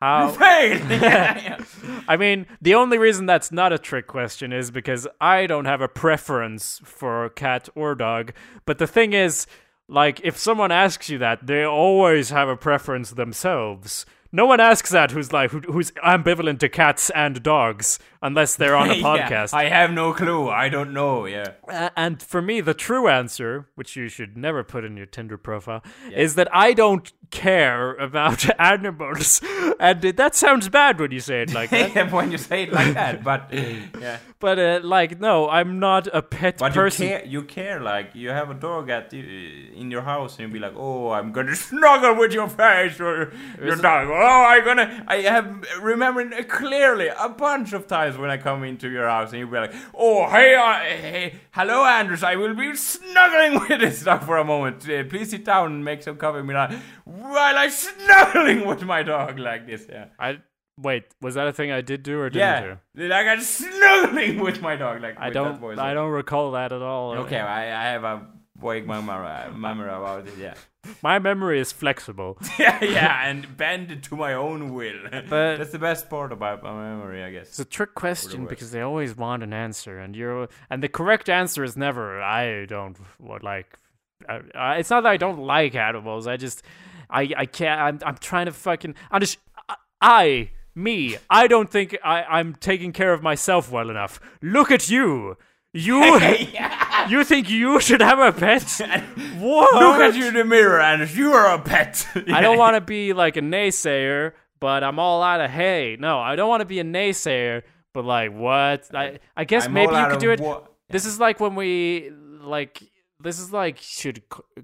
How? Fail! yeah, yeah. I mean, the only reason that's not a trick question is because I don't have a preference for cat or dog. But the thing is, like, if someone asks you that, they always have a preference themselves. No one asks that who's like who, who's ambivalent to cats and dogs unless they're on a *laughs* Yeah, podcast. I have no clue. I don't know, yeah. A- and for me, the true answer, which you should never put in your Tinder profile, is that I don't care about *laughs* animals. And that sounds bad when you say it like that. *laughs* when you say it like that, but *laughs* yeah. but uh, like, no, I'm not a pet But person. you care, you care, like you have a dog at the, in your house, and you be like, "Oh, I'm gonna snuggle with your face or your dog." Oh, I'm gonna. I have remembered clearly a bunch of times when I come into your house, and you be like, "Oh, hey, uh, hey, hello, Andrews. I will be snuggling with this dog for a moment. Uh, please sit down and make some coffee, me like, while I'm snuggling with my dog like this." Yeah, I wait. Was that a thing I did do or didn't do? yeah, like I'm snuggling with my dog like. I don't. voice. I don't recall that at all. Okay, I, I have a vague memory, memory about it, yeah. My memory is flexible. *laughs* yeah, yeah, and bend it to my own will. But- That's the best part about my memory, I guess. It's a trick question because they always want an answer, and you're and the correct answer is never. I don't what like. Uh, it's not that I don't like animals. I just, I, I can't. I'm, I'm trying to fucking. I'm just. I, I me. I don't think I, I'm taking care of myself well enough. Look at you. You. *laughs* You think you should have a pet? *laughs* what? Look at you in the mirror, and you are a pet. I don't *laughs* want to be like a naysayer, but I'm all out of hay. No, I don't want to be a naysayer, but like what? I I guess I'm maybe you could do it. This is like when we like. This is like should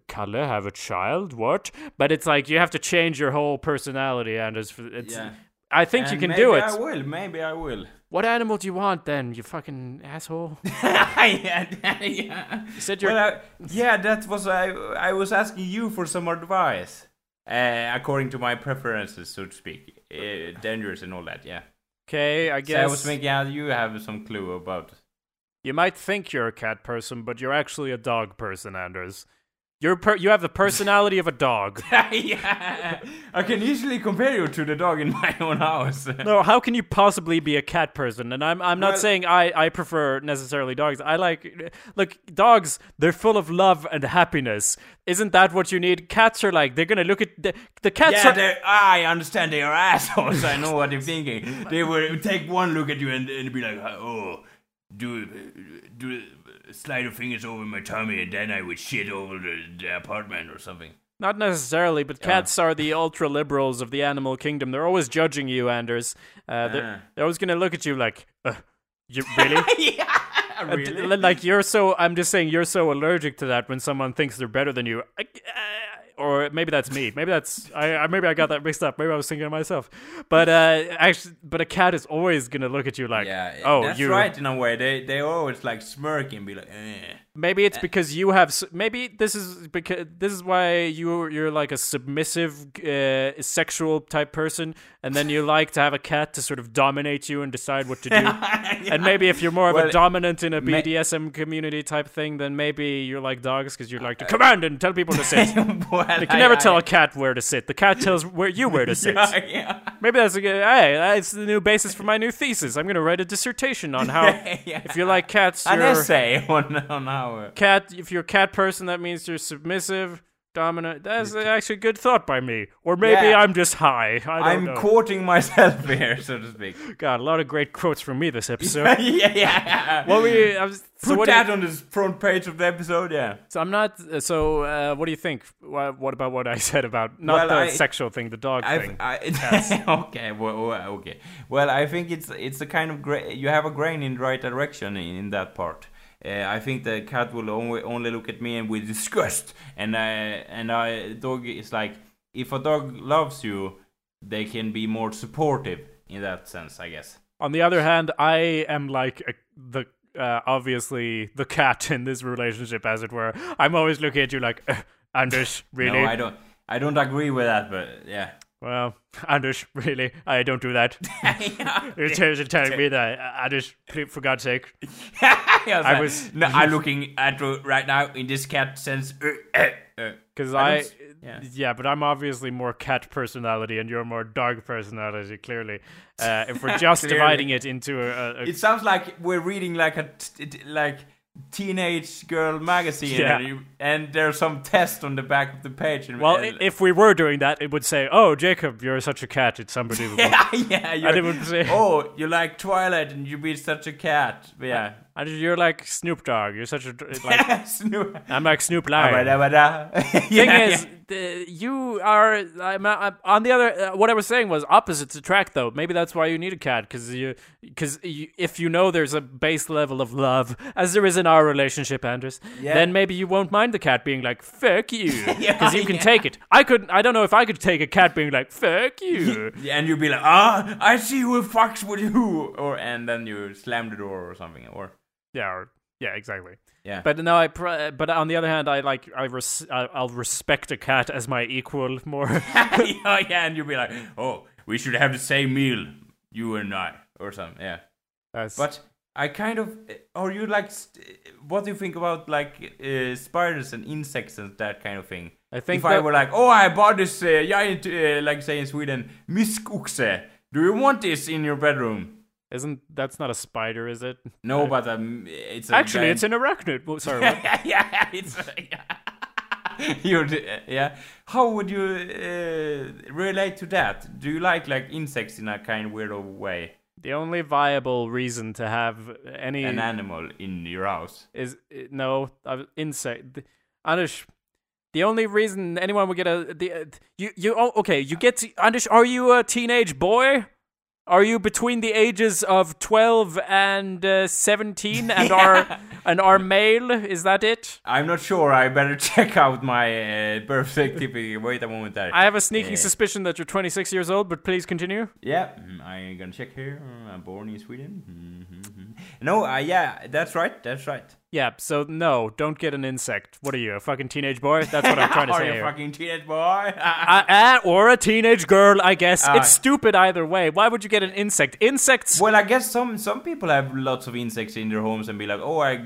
Kalle have a child? What? But it's like you have to change your whole personality, and it's. it's Yeah. I think you can do it. I will. Maybe I will. What animal do you want then? You fucking asshole. *laughs* yeah, yeah. You said you're. Well, I, yeah, that was I. I was asking you for some advice, uh, according to my preferences, so to speak, uh, dangerous and all that. Yeah. okay, I So guess I was thinking, yeah, you have some clue about. You might think you're a cat person, but you're actually a dog person, Anders. You're per- you have the personality of a dog. *laughs* yeah, I can easily compare you to the dog in my own house. No, how can you possibly be a cat person? And I'm I'm not Well- saying I I prefer necessarily dogs. I like look dogs. They're full of love and happiness. Isn't that what you need? Cats are like they're gonna look at the, the cats Yeah, are. I understand they are *laughs* assholes. I know what they're thinking. They will take one look at you and, and be like, "Oh, do do slide your fingers over my tummy, and then I would shit over the, the apartment or something." Not necessarily, but cats are the ultra liberals of the animal kingdom. They're always judging you, Anders. Uh, they're, Ah. they're always gonna look at you like, uh, you really? *laughs* yeah, Uh, d- like you're so i'm just saying you're so allergic to that when someone thinks they're better than you I- uh, or maybe that's me maybe that's I, I maybe i got that mixed up maybe i was thinking of myself but uh actually but a cat is always gonna look at you like yeah. oh that's you right in a way. They they always like smirk and be like, eh. Maybe it's because you have maybe this is because this is why you you're like a submissive uh, sexual type person and then you like to have a cat to sort of dominate you and decide what to do *laughs* and maybe if you're more of Well, a dominant in a ma- BDSM community type thing, then maybe you're like dogs because you like to command and tell people to *laughs* sit. well, You can never tell a cat where to sit. The cat tells where you where to *laughs* sit. Yeah, yeah. Maybe that's a good. Hey, that's the new basis for my new thesis. I'm gonna write a dissertation on how Yeah. if you like cats, An essay on on how. Cat. If you're a cat person, that means you're submissive, dominant. That's actually a good thought by me. Or maybe Yeah. I'm just high. I don't I'm know. quoting myself *laughs* here, so to speak. God, a lot of great quotes from me this *laughs* episode. yeah, yeah. what we? I was, so Put what do you- that on the front page of the episode, yeah. So I'm not. uh, So uh, what do you think? What, what about what I *laughs* said about not Well, the I- sexual thing, the dog I, thing? I, okay, well, well, okay. Well, I think it's it's a kind of gra- you have a grain in the right direction in, in that part. Uh, I think the cat will only only look at me and with *laughs* disgust, and uh, and I dog is like if a dog loves you, they can be more supportive in that sense, I guess. On the other hand, I am like a, the uh, obviously the cat in this relationship, as it were. I'm always looking at you like, "Uh, Anders, *laughs* really? No, I don't. I don't agree with that, but yeah. Well, *laughs* Anders, really? I don't do that. *laughs* *laughs* You're t- telling me that, uh, Anders, please, for God's sake. I I was- No, I'm looking at right now in this cat sense. Uh, uh, uh. Because I, I yeah. yeah. but I'm obviously more cat personality, and you're more dog personality. Clearly, uh, if we're just dividing it into a, a, It sounds like we're reading like a like teenage girl magazine, Yeah. and, you, and there's some test on the back of the page. And, well, and- if we were doing that, it would say, "Oh, Jacob, you're such a cat. It's unbelievable." *laughs* yeah, yeah. And it would say, *laughs* oh, you like Twilight, and you be such a cat. But yeah. Anders, you're like Snoop Dogg. You're such a like. *laughs* Snoop. I'm like Snoop ah, Lion. Thing thing is, the, you are. I'm, I'm, on the other, uh, what I was saying was opposites attract. Though maybe that's why you need a cat because you, because you, if you know there's a base level of love, as there is in our relationship, Andres, Yeah. then maybe you won't mind the cat being like "fuck you" because *laughs* Yeah, you can yeah. take it. I couldn't. I don't know if I could take a cat being like "fuck you." *laughs* And you'd be like, ah, I see who fucks with you," or and then you slam the door or something, or yeah, or, yeah, exactly. Yeah. But no, I. Pr- but on the other hand, I like. I res- I'll respect a cat as my equal more. yeah, *laughs* yeah, and you'd be like, oh, we should have the same meal, you and I, or something. Yeah. That's- But I kind of, are you like, what do you think about like uh, spiders and insects and that kind of thing? I think if I were like, oh, I bought this uh, giant, uh, like say in Sweden, myskoxe. Do you want this in your bedroom? Isn't that's not a spider, is it? No, but um, it's a Actually, giant- it's an arachnid. Well, sorry. *laughs* Yeah, it's *laughs* You're, yeah. How would you uh, relate to that? Do you like like insects in a kind of weirdo way? the only viable reason to have any An animal in your house? is no uh, insect. Anders, the only reason anyone would get a the uh, you you oh, okay you get to, Anders. Are you a teenage boy? Are you between the ages of twelve and uh, seventeen and are *laughs* and are male? Is that it? I'm not sure. I better *laughs* check out my uh, birth certificate. Wait a moment there. I have a sneaking Yeah. suspicion that you're 26 years old, but please continue. Yeah, mm, I'm gonna check here. I'm born in Sweden. Mm-hmm. No, uh, yeah, that's right. That's right. Yeah, so no, don't get an insect. What are you, a fucking teenage boy? That's what I'm trying to *laughs* Are say you here. fucking teenage boy? *laughs* Uh, uh, or a teenage girl, I guess. Ah. it's stupid either way. Why would you get an insect? Insects. Well, I guess some some people have lots of insects in their homes and be like, oh, I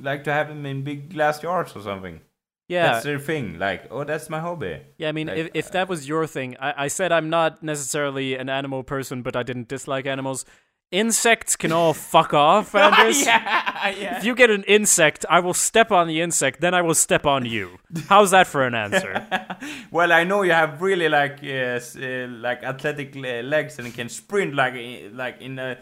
like to have them in big glass jars or something. yeah, That's their thing. Like, oh, that's my hobby. yeah. I mean, like, if, if that was your thing, I, I said I'm not necessarily an animal person, but I didn't dislike animals. Insects can all fuck off, *laughs* Anders. yeah, yeah. If you get an insect, I will step on the insect, then I will step on you. How's that for an answer? *laughs* well, I know you have really like uh, uh, like athletic legs and can sprint like like in a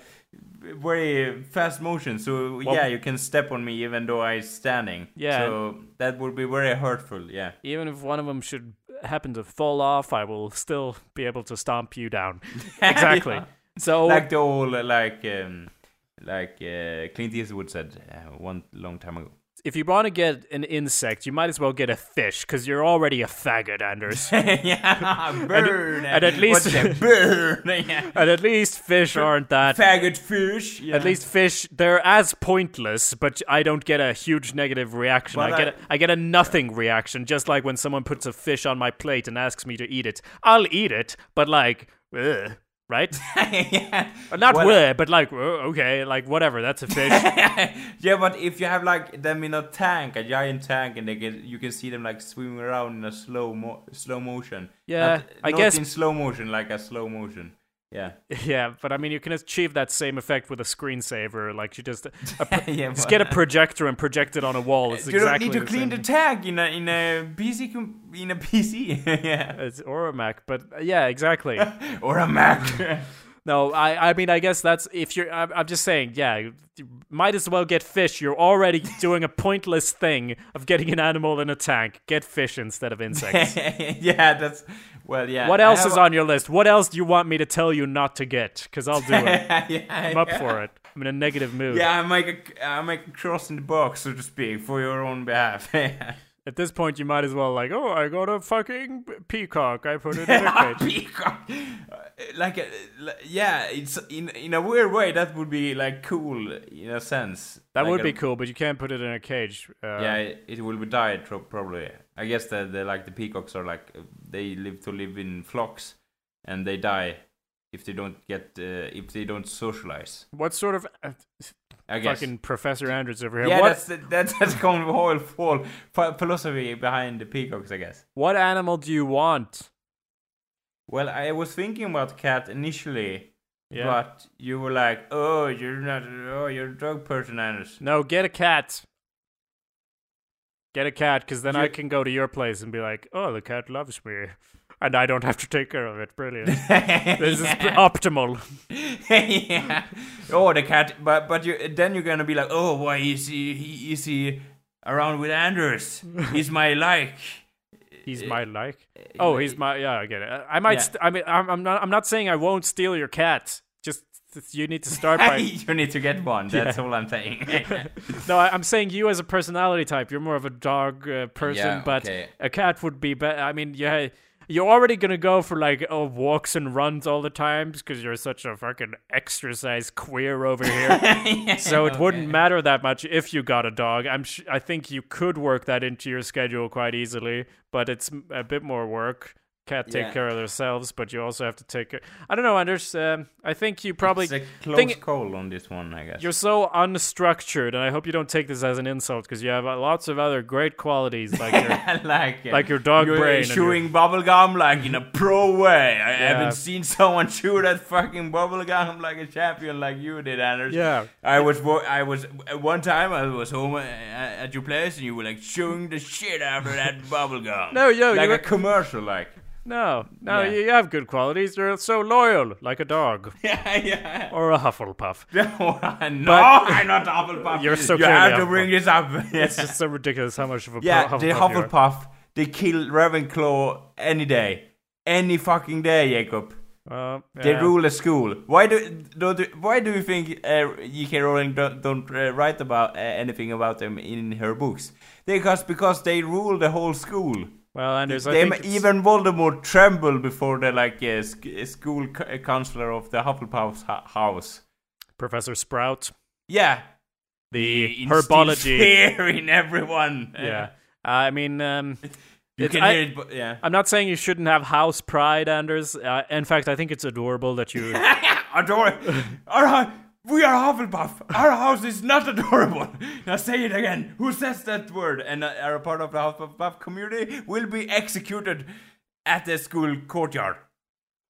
very fast motion. So yeah, you can step on me even though I'm standing. Yeah. So that would be very hurtful. Yeah. Even if one of them should happen to fall off, I will still be able to stomp you down. *laughs* Exactly. Yeah. So Like the old like um, like uh, Clint Eastwood said uh, one long time ago. if you want to get an insect, you might as well get a fish because you're already a faggot, Anders. *laughs* yeah, burn. and at least- *laughs* burn. yeah. and at least fish aren't that. Faggot fish. Yeah. At least fish, they're as pointless, but I don't get a huge negative reaction. Well, I get I- a, I get a nothing reaction, just like when someone puts a fish on my plate and asks me to eat it. I'll eat it, but like, ugh, right? *laughs* yeah. Not Well, well, but like, uh, okay, like whatever. That's a fish. *laughs* yeah, but if you have like them in a tank, a giant tank, and they get you can see them like swimming around in a slow mo- slow motion. Yeah, Not- I not guess- in slow motion, like a slow motion. Yeah. *laughs* yeah, but I mean, you can achieve that same effect with a screensaver. Like, you just *laughs* pro- yeah. just get a projector and project it on a wall. It's *laughs* you don't exactly need to the clean the tank in a in a PC com- in a PC. yeah. It's or a Mac, but yeah, exactly. Or a Mac. No, I, I mean, I guess that's if you're. I'm, I'm just saying, yeah, you might as well get fish. You're already doing a pointless thing of getting an animal in a tank. Get fish instead of insects. yeah, that's well, yeah. what else is on your list? What else do you want me to tell you not to get? Because I'll do it. *laughs* yeah, I'm up for it. I'm in a negative mood. Yeah, I make a I make a cross in the box, so to speak, for your own behalf. *laughs* At this point, you might as well like, oh, I got a fucking peacock. I put it in a *laughs* cage. Peacock. Uh, Like, uh, yeah, it's in in a weird way that would be like cool in a sense. That Like would a- be cool, but you can't put it in a cage. Uh, yeah, it, it will be died probably. I guess that the like the peacocks are like they live to live in flocks, and they die if they don't get uh, if they don't socialize. What sort of uh, I guess. fucking Professor Andrews over here? yeah, what that's the, that's that's kind of whole philosophy behind the peacocks, I guess. what animal do you want? Well, I was thinking about cat initially, Yeah. but you were like, "Oh, you're not. Oh, you're a dog person, Anders." No, get a cat. Get a cat, because then I can go to your place and be like, oh, the cat loves me. And I don't have to take care of it. Brilliant. *laughs* this is optimal. *laughs* yeah. Oh, the cat. But but you then you're gonna be like, oh, why is he, he is he around with Anders? He's my like. He's my like. Uh, oh, uh, he's my. Yeah, I get it. I I might. Yeah. St- I mean, I'm, I'm not. I'm not saying I won't steal your cat. You need to start by. *laughs* you need to get one. That's all I'm saying. *laughs* no, I, I'm saying you as a personality type. You're more of a dog uh, person, Yeah, but okay. a cat would be better. I mean, yeah. You're already gonna go for like oh walks and runs all the times because you're such a fucking exercise queer over here. *laughs* so it wouldn't matter that much if you got a dog. I'm sh- I think you could work that into your schedule quite easily, but it's m- a bit more work. Cat take Yeah. care of themselves, but you also have to take care. I don't know, Anders. Um, I think you probably it's a close thing- call on this one, I guess. you're so unstructured, and I hope you don't take this as an insult because you have uh, lots of other great qualities like your *laughs* like, uh, like your dog you're brain chewing bubble gum like in a pro way. I Yeah. haven't seen *laughs* someone chew that fucking bubble gum like a champion like you did, Anders. yeah. I was I was uh, one time I was home uh, at your place and you were like chewing the shit out of that *laughs* bubble gum. No, yo, like a commercial, like. No, no, Yeah. you have good qualities. You're so loyal, like a dog *laughs* Yeah, yeah. or a Hufflepuff. *laughs* No, I'm not Hufflepuff. You're so You clearly have to Hufflepuff. bring this up. It's just so *laughs* ridiculous how much of a yeah, pu- the Hufflepuff you are. Hufflepuff. They kill Ravenclaw any day, any fucking day, Jacob. Uh, They yeah. rule a school. Why do, do, do why do you think uh, J.K. Rowling don't, don't uh, write about uh, anything about them in her books? Because because they rule the whole school. Well, Anders, I They think even Voldemort tremble before the like uh, sc- uh, school c- uh, counselor of the Hufflepuff's ho- house. Professor Sprout, Yeah, the He instills herbology. *laughs* fear in everyone. Yeah, I mean, um, *laughs* you can I- hear it. But, yeah, I'm not saying you shouldn't have house pride, Anders. Uh, in fact, I think it's adorable that you. adorable. All right. We are Hufflepuff. Our house is not adorable. *laughs* Now say it again. Who says that word and uh, are a part of the Hufflepuff community will be executed at the school courtyard.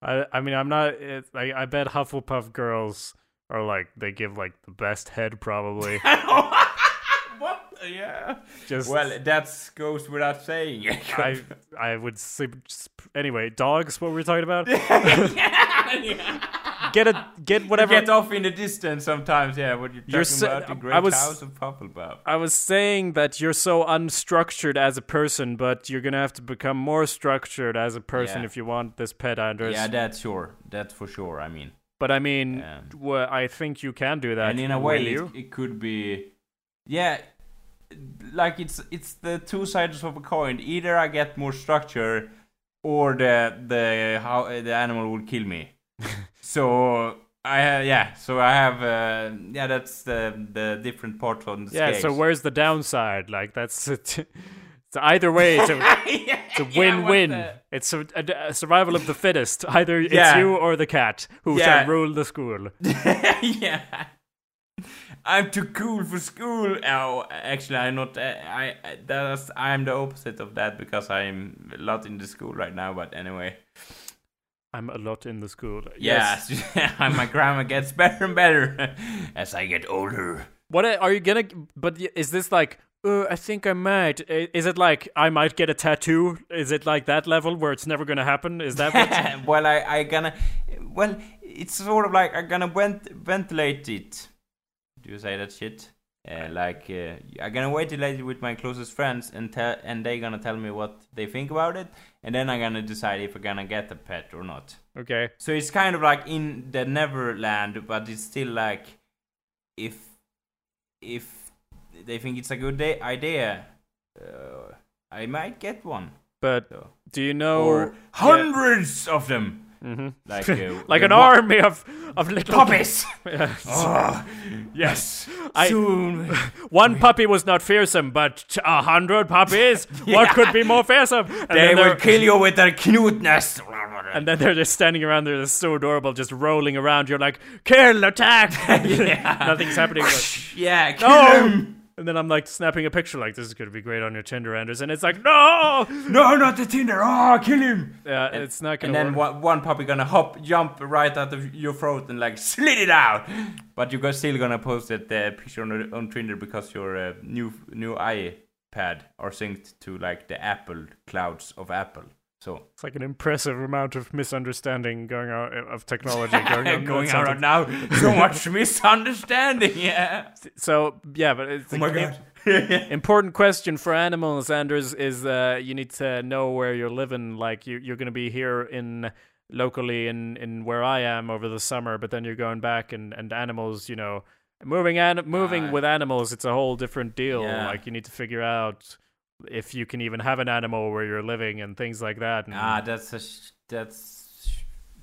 I, I mean, I'm not. It, I, I bet Hufflepuff girls are like they give like the best head probably. *laughs* what? Yeah. Just Well, that goes without saying. *laughs* I I would sleep. Anyway, dogs. What were we talking about? Get a uh, get whatever. Get off in the distance sometimes, yeah. What you're talking You're sa- about the great I was- house of Hufflepuff. I was saying that you're so unstructured as a person, but you're gonna have to become more structured as a person Yeah. if you want this pet, Anders. Yeah, that's sure. That's for sure. I mean, but I mean, Yeah. well, I think you can do that. and in a way, it, it could be, yeah, like it's it's the two sides of a coin. Either I get more structure, or the the how the animal will kill me. *laughs* so I uh, yeah, so I have uh, yeah, that's the the different parts on the yeah. So where's the downside? Like that's *laughs* it. So either way, it's a, *laughs* yeah, it's a win-win. It's a, a- a survival of the fittest. Either it's Yeah. you or the cat who Yeah. shall rule the school. *laughs* yeah. I'm too cool for school. Oh, actually, I'm not. Uh, I I- that's I'm the opposite of that because I'm a lot in the school right now. But anyway, I'm a lot in the school. yes, *laughs* my grammar gets better and better *laughs* as I get older. What are you gonna? But is this like? Uh, I think I might. Is it like I might get a tattoo? Is it like that level where it's never gonna happen? Is that what? *laughs* well, I I gonna. Well, it's sort of like I'm gonna vent, ventilate it. Do you say that shit? Uh, like uh, I'm gonna ventilate it with my closest friends, and tell, and they gonna tell me what they think about it, and then I'm gonna decide if I'm gonna get a pet or not. okay. So it's kind of like in the Neverland, but it's still like if if they think it's a good day, idea, uh, I might get one. But So. do you know Or hundreds of them. Like, uh, *laughs* like an wa- army of of little Puppies! *laughs* Yeah. *laughs* oh, yes. I- Soon. One puppy was not fearsome, but a hundred puppies. What could be more fearsome? And They will kill you with their knutness. And then they're just standing around there, they're so adorable, just rolling around. You're like, kill, attack! Nothing's happening. But, yeah, kill no! Him. And then I'm like snapping a picture, like, this is going to be great on your Tinder, Anders. And it's like, no! No, not the Tinder. Oh, kill him. Yeah, it's not And going to then work. one, one puppy gonna hop, jump right out of your throat and like slit it out. But you're still gonna post that uh, picture on, on Tinder because your uh, new new iPad are synced to like the Apple clouds of Apple. So It's like an impressive amount of misunderstanding going on of technology *laughs* going on. going right now, so much *laughs* misunderstanding. Yeah. So, yeah, but it's Oh my god. *laughs* important question for animals, Anders, is uh, you need to know where you're living. Like, you, you're going to be here in locally in, in where I am over the summer, but then you're going back and, and animals, you know, moving an- moving Ah. with animals, it's a whole different deal. Yeah. Like, you need to figure out if you can even have an animal where you're living and things like that. And ah, that's a sh- that's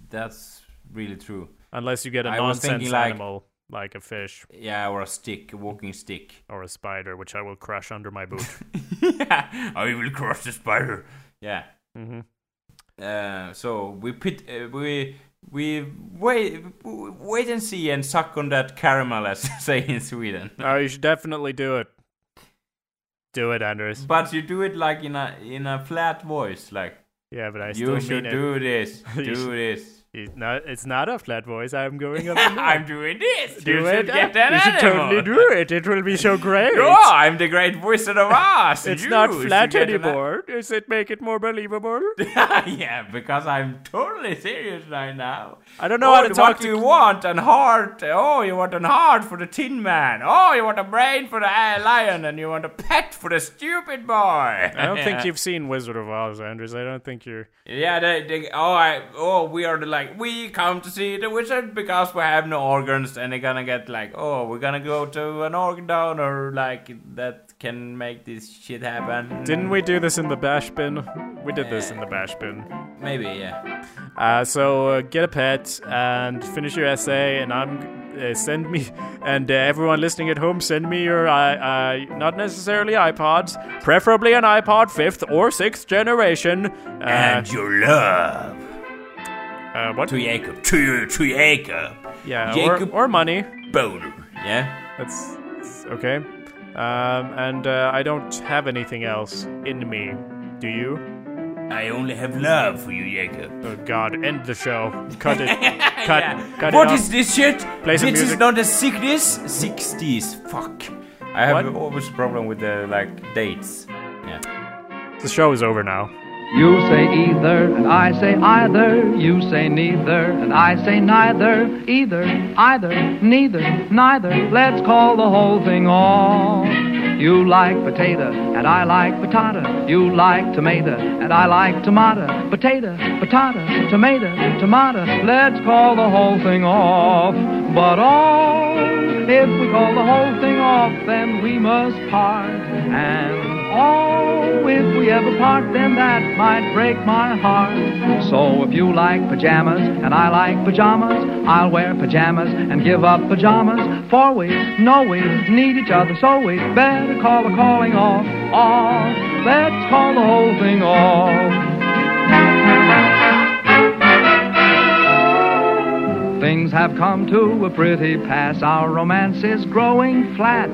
that's really true. unless you get a I nonsense thinking, like- animal like a fish Yeah, or a stick, a walking stick. or a spider, which I will crush under my boot. *laughs* yeah, I will crush the spider. Yeah. hmm Uh, so we pit, uh, we we wait wait and see and suck on that caramel, as *laughs* they say in Sweden. Oh, you should definitely do it. Do it, Anders. But you do it like in a in a flat voice, like Yeah, but I still you should do this, *laughs* do this. It. It's not, it's not a flat voice. I'm going up. *laughs* I'm doing this. do you it. get that you should animal. totally do it. It will be so great. *laughs* Yeah, I'm the great wizard of Oz. It's You not flat anymore. Does it make it more believable? *laughs* yeah, because I'm totally serious right now. I don't know oh, how to what talk to you want? An heart. Oh, you want an heart for the Tin Man. Oh, you want a brain for the uh, lion, and you want a pet for the stupid boy. I don't think you've seen Wizard of Oz, Anders. I don't think you're. Yeah, they, they, oh, I, oh, we are the like we come to see the wizard because we have no organs, and they're gonna get like, oh, we're gonna go to an organ donor like that can make this shit happen. Didn't we do this in the bash bin? We did this in the bash bin. Maybe, yeah. Uh, so uh, get a pet and finish your essay, and I'm uh, send me and uh, everyone listening at home, send me your uh, uh, not necessarily iPods, preferably an iPod fifth or sixth generation. Uh, and your love uh, what? to Jacob, to to Jacob, Yeah, Jacob- or, or money. boner. Yeah. That's, that's okay. Um, and uh, I don't have anything else in me. Do you? I only have love for you, Jacob. Oh God! End the show. Cut it. Cut. *laughs* Yeah. Cut What it is off. this shit? Play this is not a sickness. 60s. Fuck. I have What? always problem with the like dates. Yeah. The show is over now. You say either, and I say either. You say neither, and I say neither. Either, either, neither, neither. Let's call the whole thing off. You like potato, and I like patata. You like tomato, and I like tomato. Potato, patata, tomato, tomato. Let's call the whole thing off. But oh, if we call the whole thing off, then we must part. And Oh, if we ever part, then that might break my heart. So if you like pajamas and I like pajamas, I'll wear pajamas and give up pajamas. For we know we need each other, so we better call the calling off. Off. Let's call the whole thing off. Things have come to a pretty pass. Our romance is growing flat.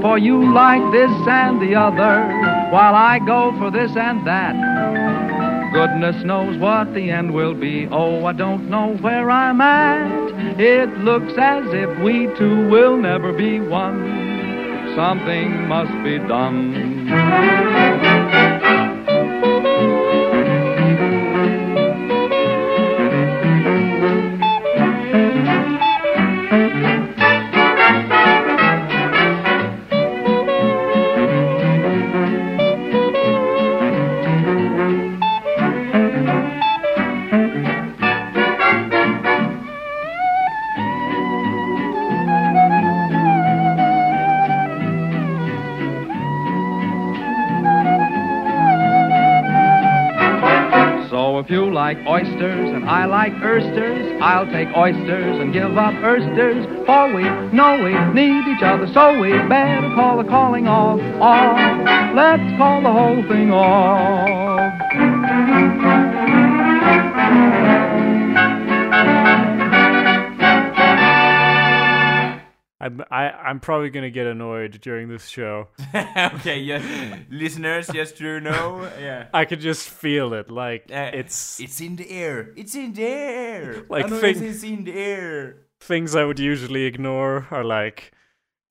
For you like this and the other, while I go for this and that. Goodness knows what the end will be. Oh, I don't know where I'm at. It looks as if we two will never be one. Something must be done. Like oysters, I'll take oysters and give up oysters. For we know we need each other, so we better call the calling off. Let's call the whole thing off. I'm probably gonna get annoyed during this show. *laughs* okay, yeah, listeners, yes, true, no, yeah. I could just feel it. Like Uh, it's it's in the air. It's in the air. Like Annoyance thing- is in the air. things I would usually ignore are like,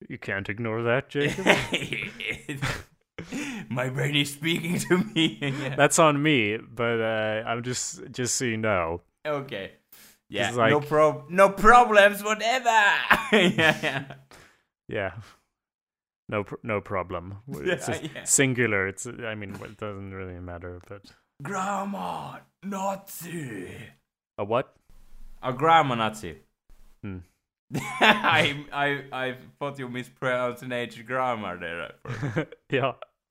you can't ignore that, Jacob. *laughs* My brain is speaking to me. *laughs* Yeah. That's on me, but uh, I'm just just so you know. Okay. Yeah. Like- no prob no problems whatever. yeah, yeah. Yeah. No, pr- no problem. *laughs* It's Yeah, yeah. singular. It's. I mean, it doesn't really matter. But Grandma Nazi. a what? A grandma Nazi. Hmm. *laughs* I I I thought you mispronounced an age grammar there. *laughs* yeah.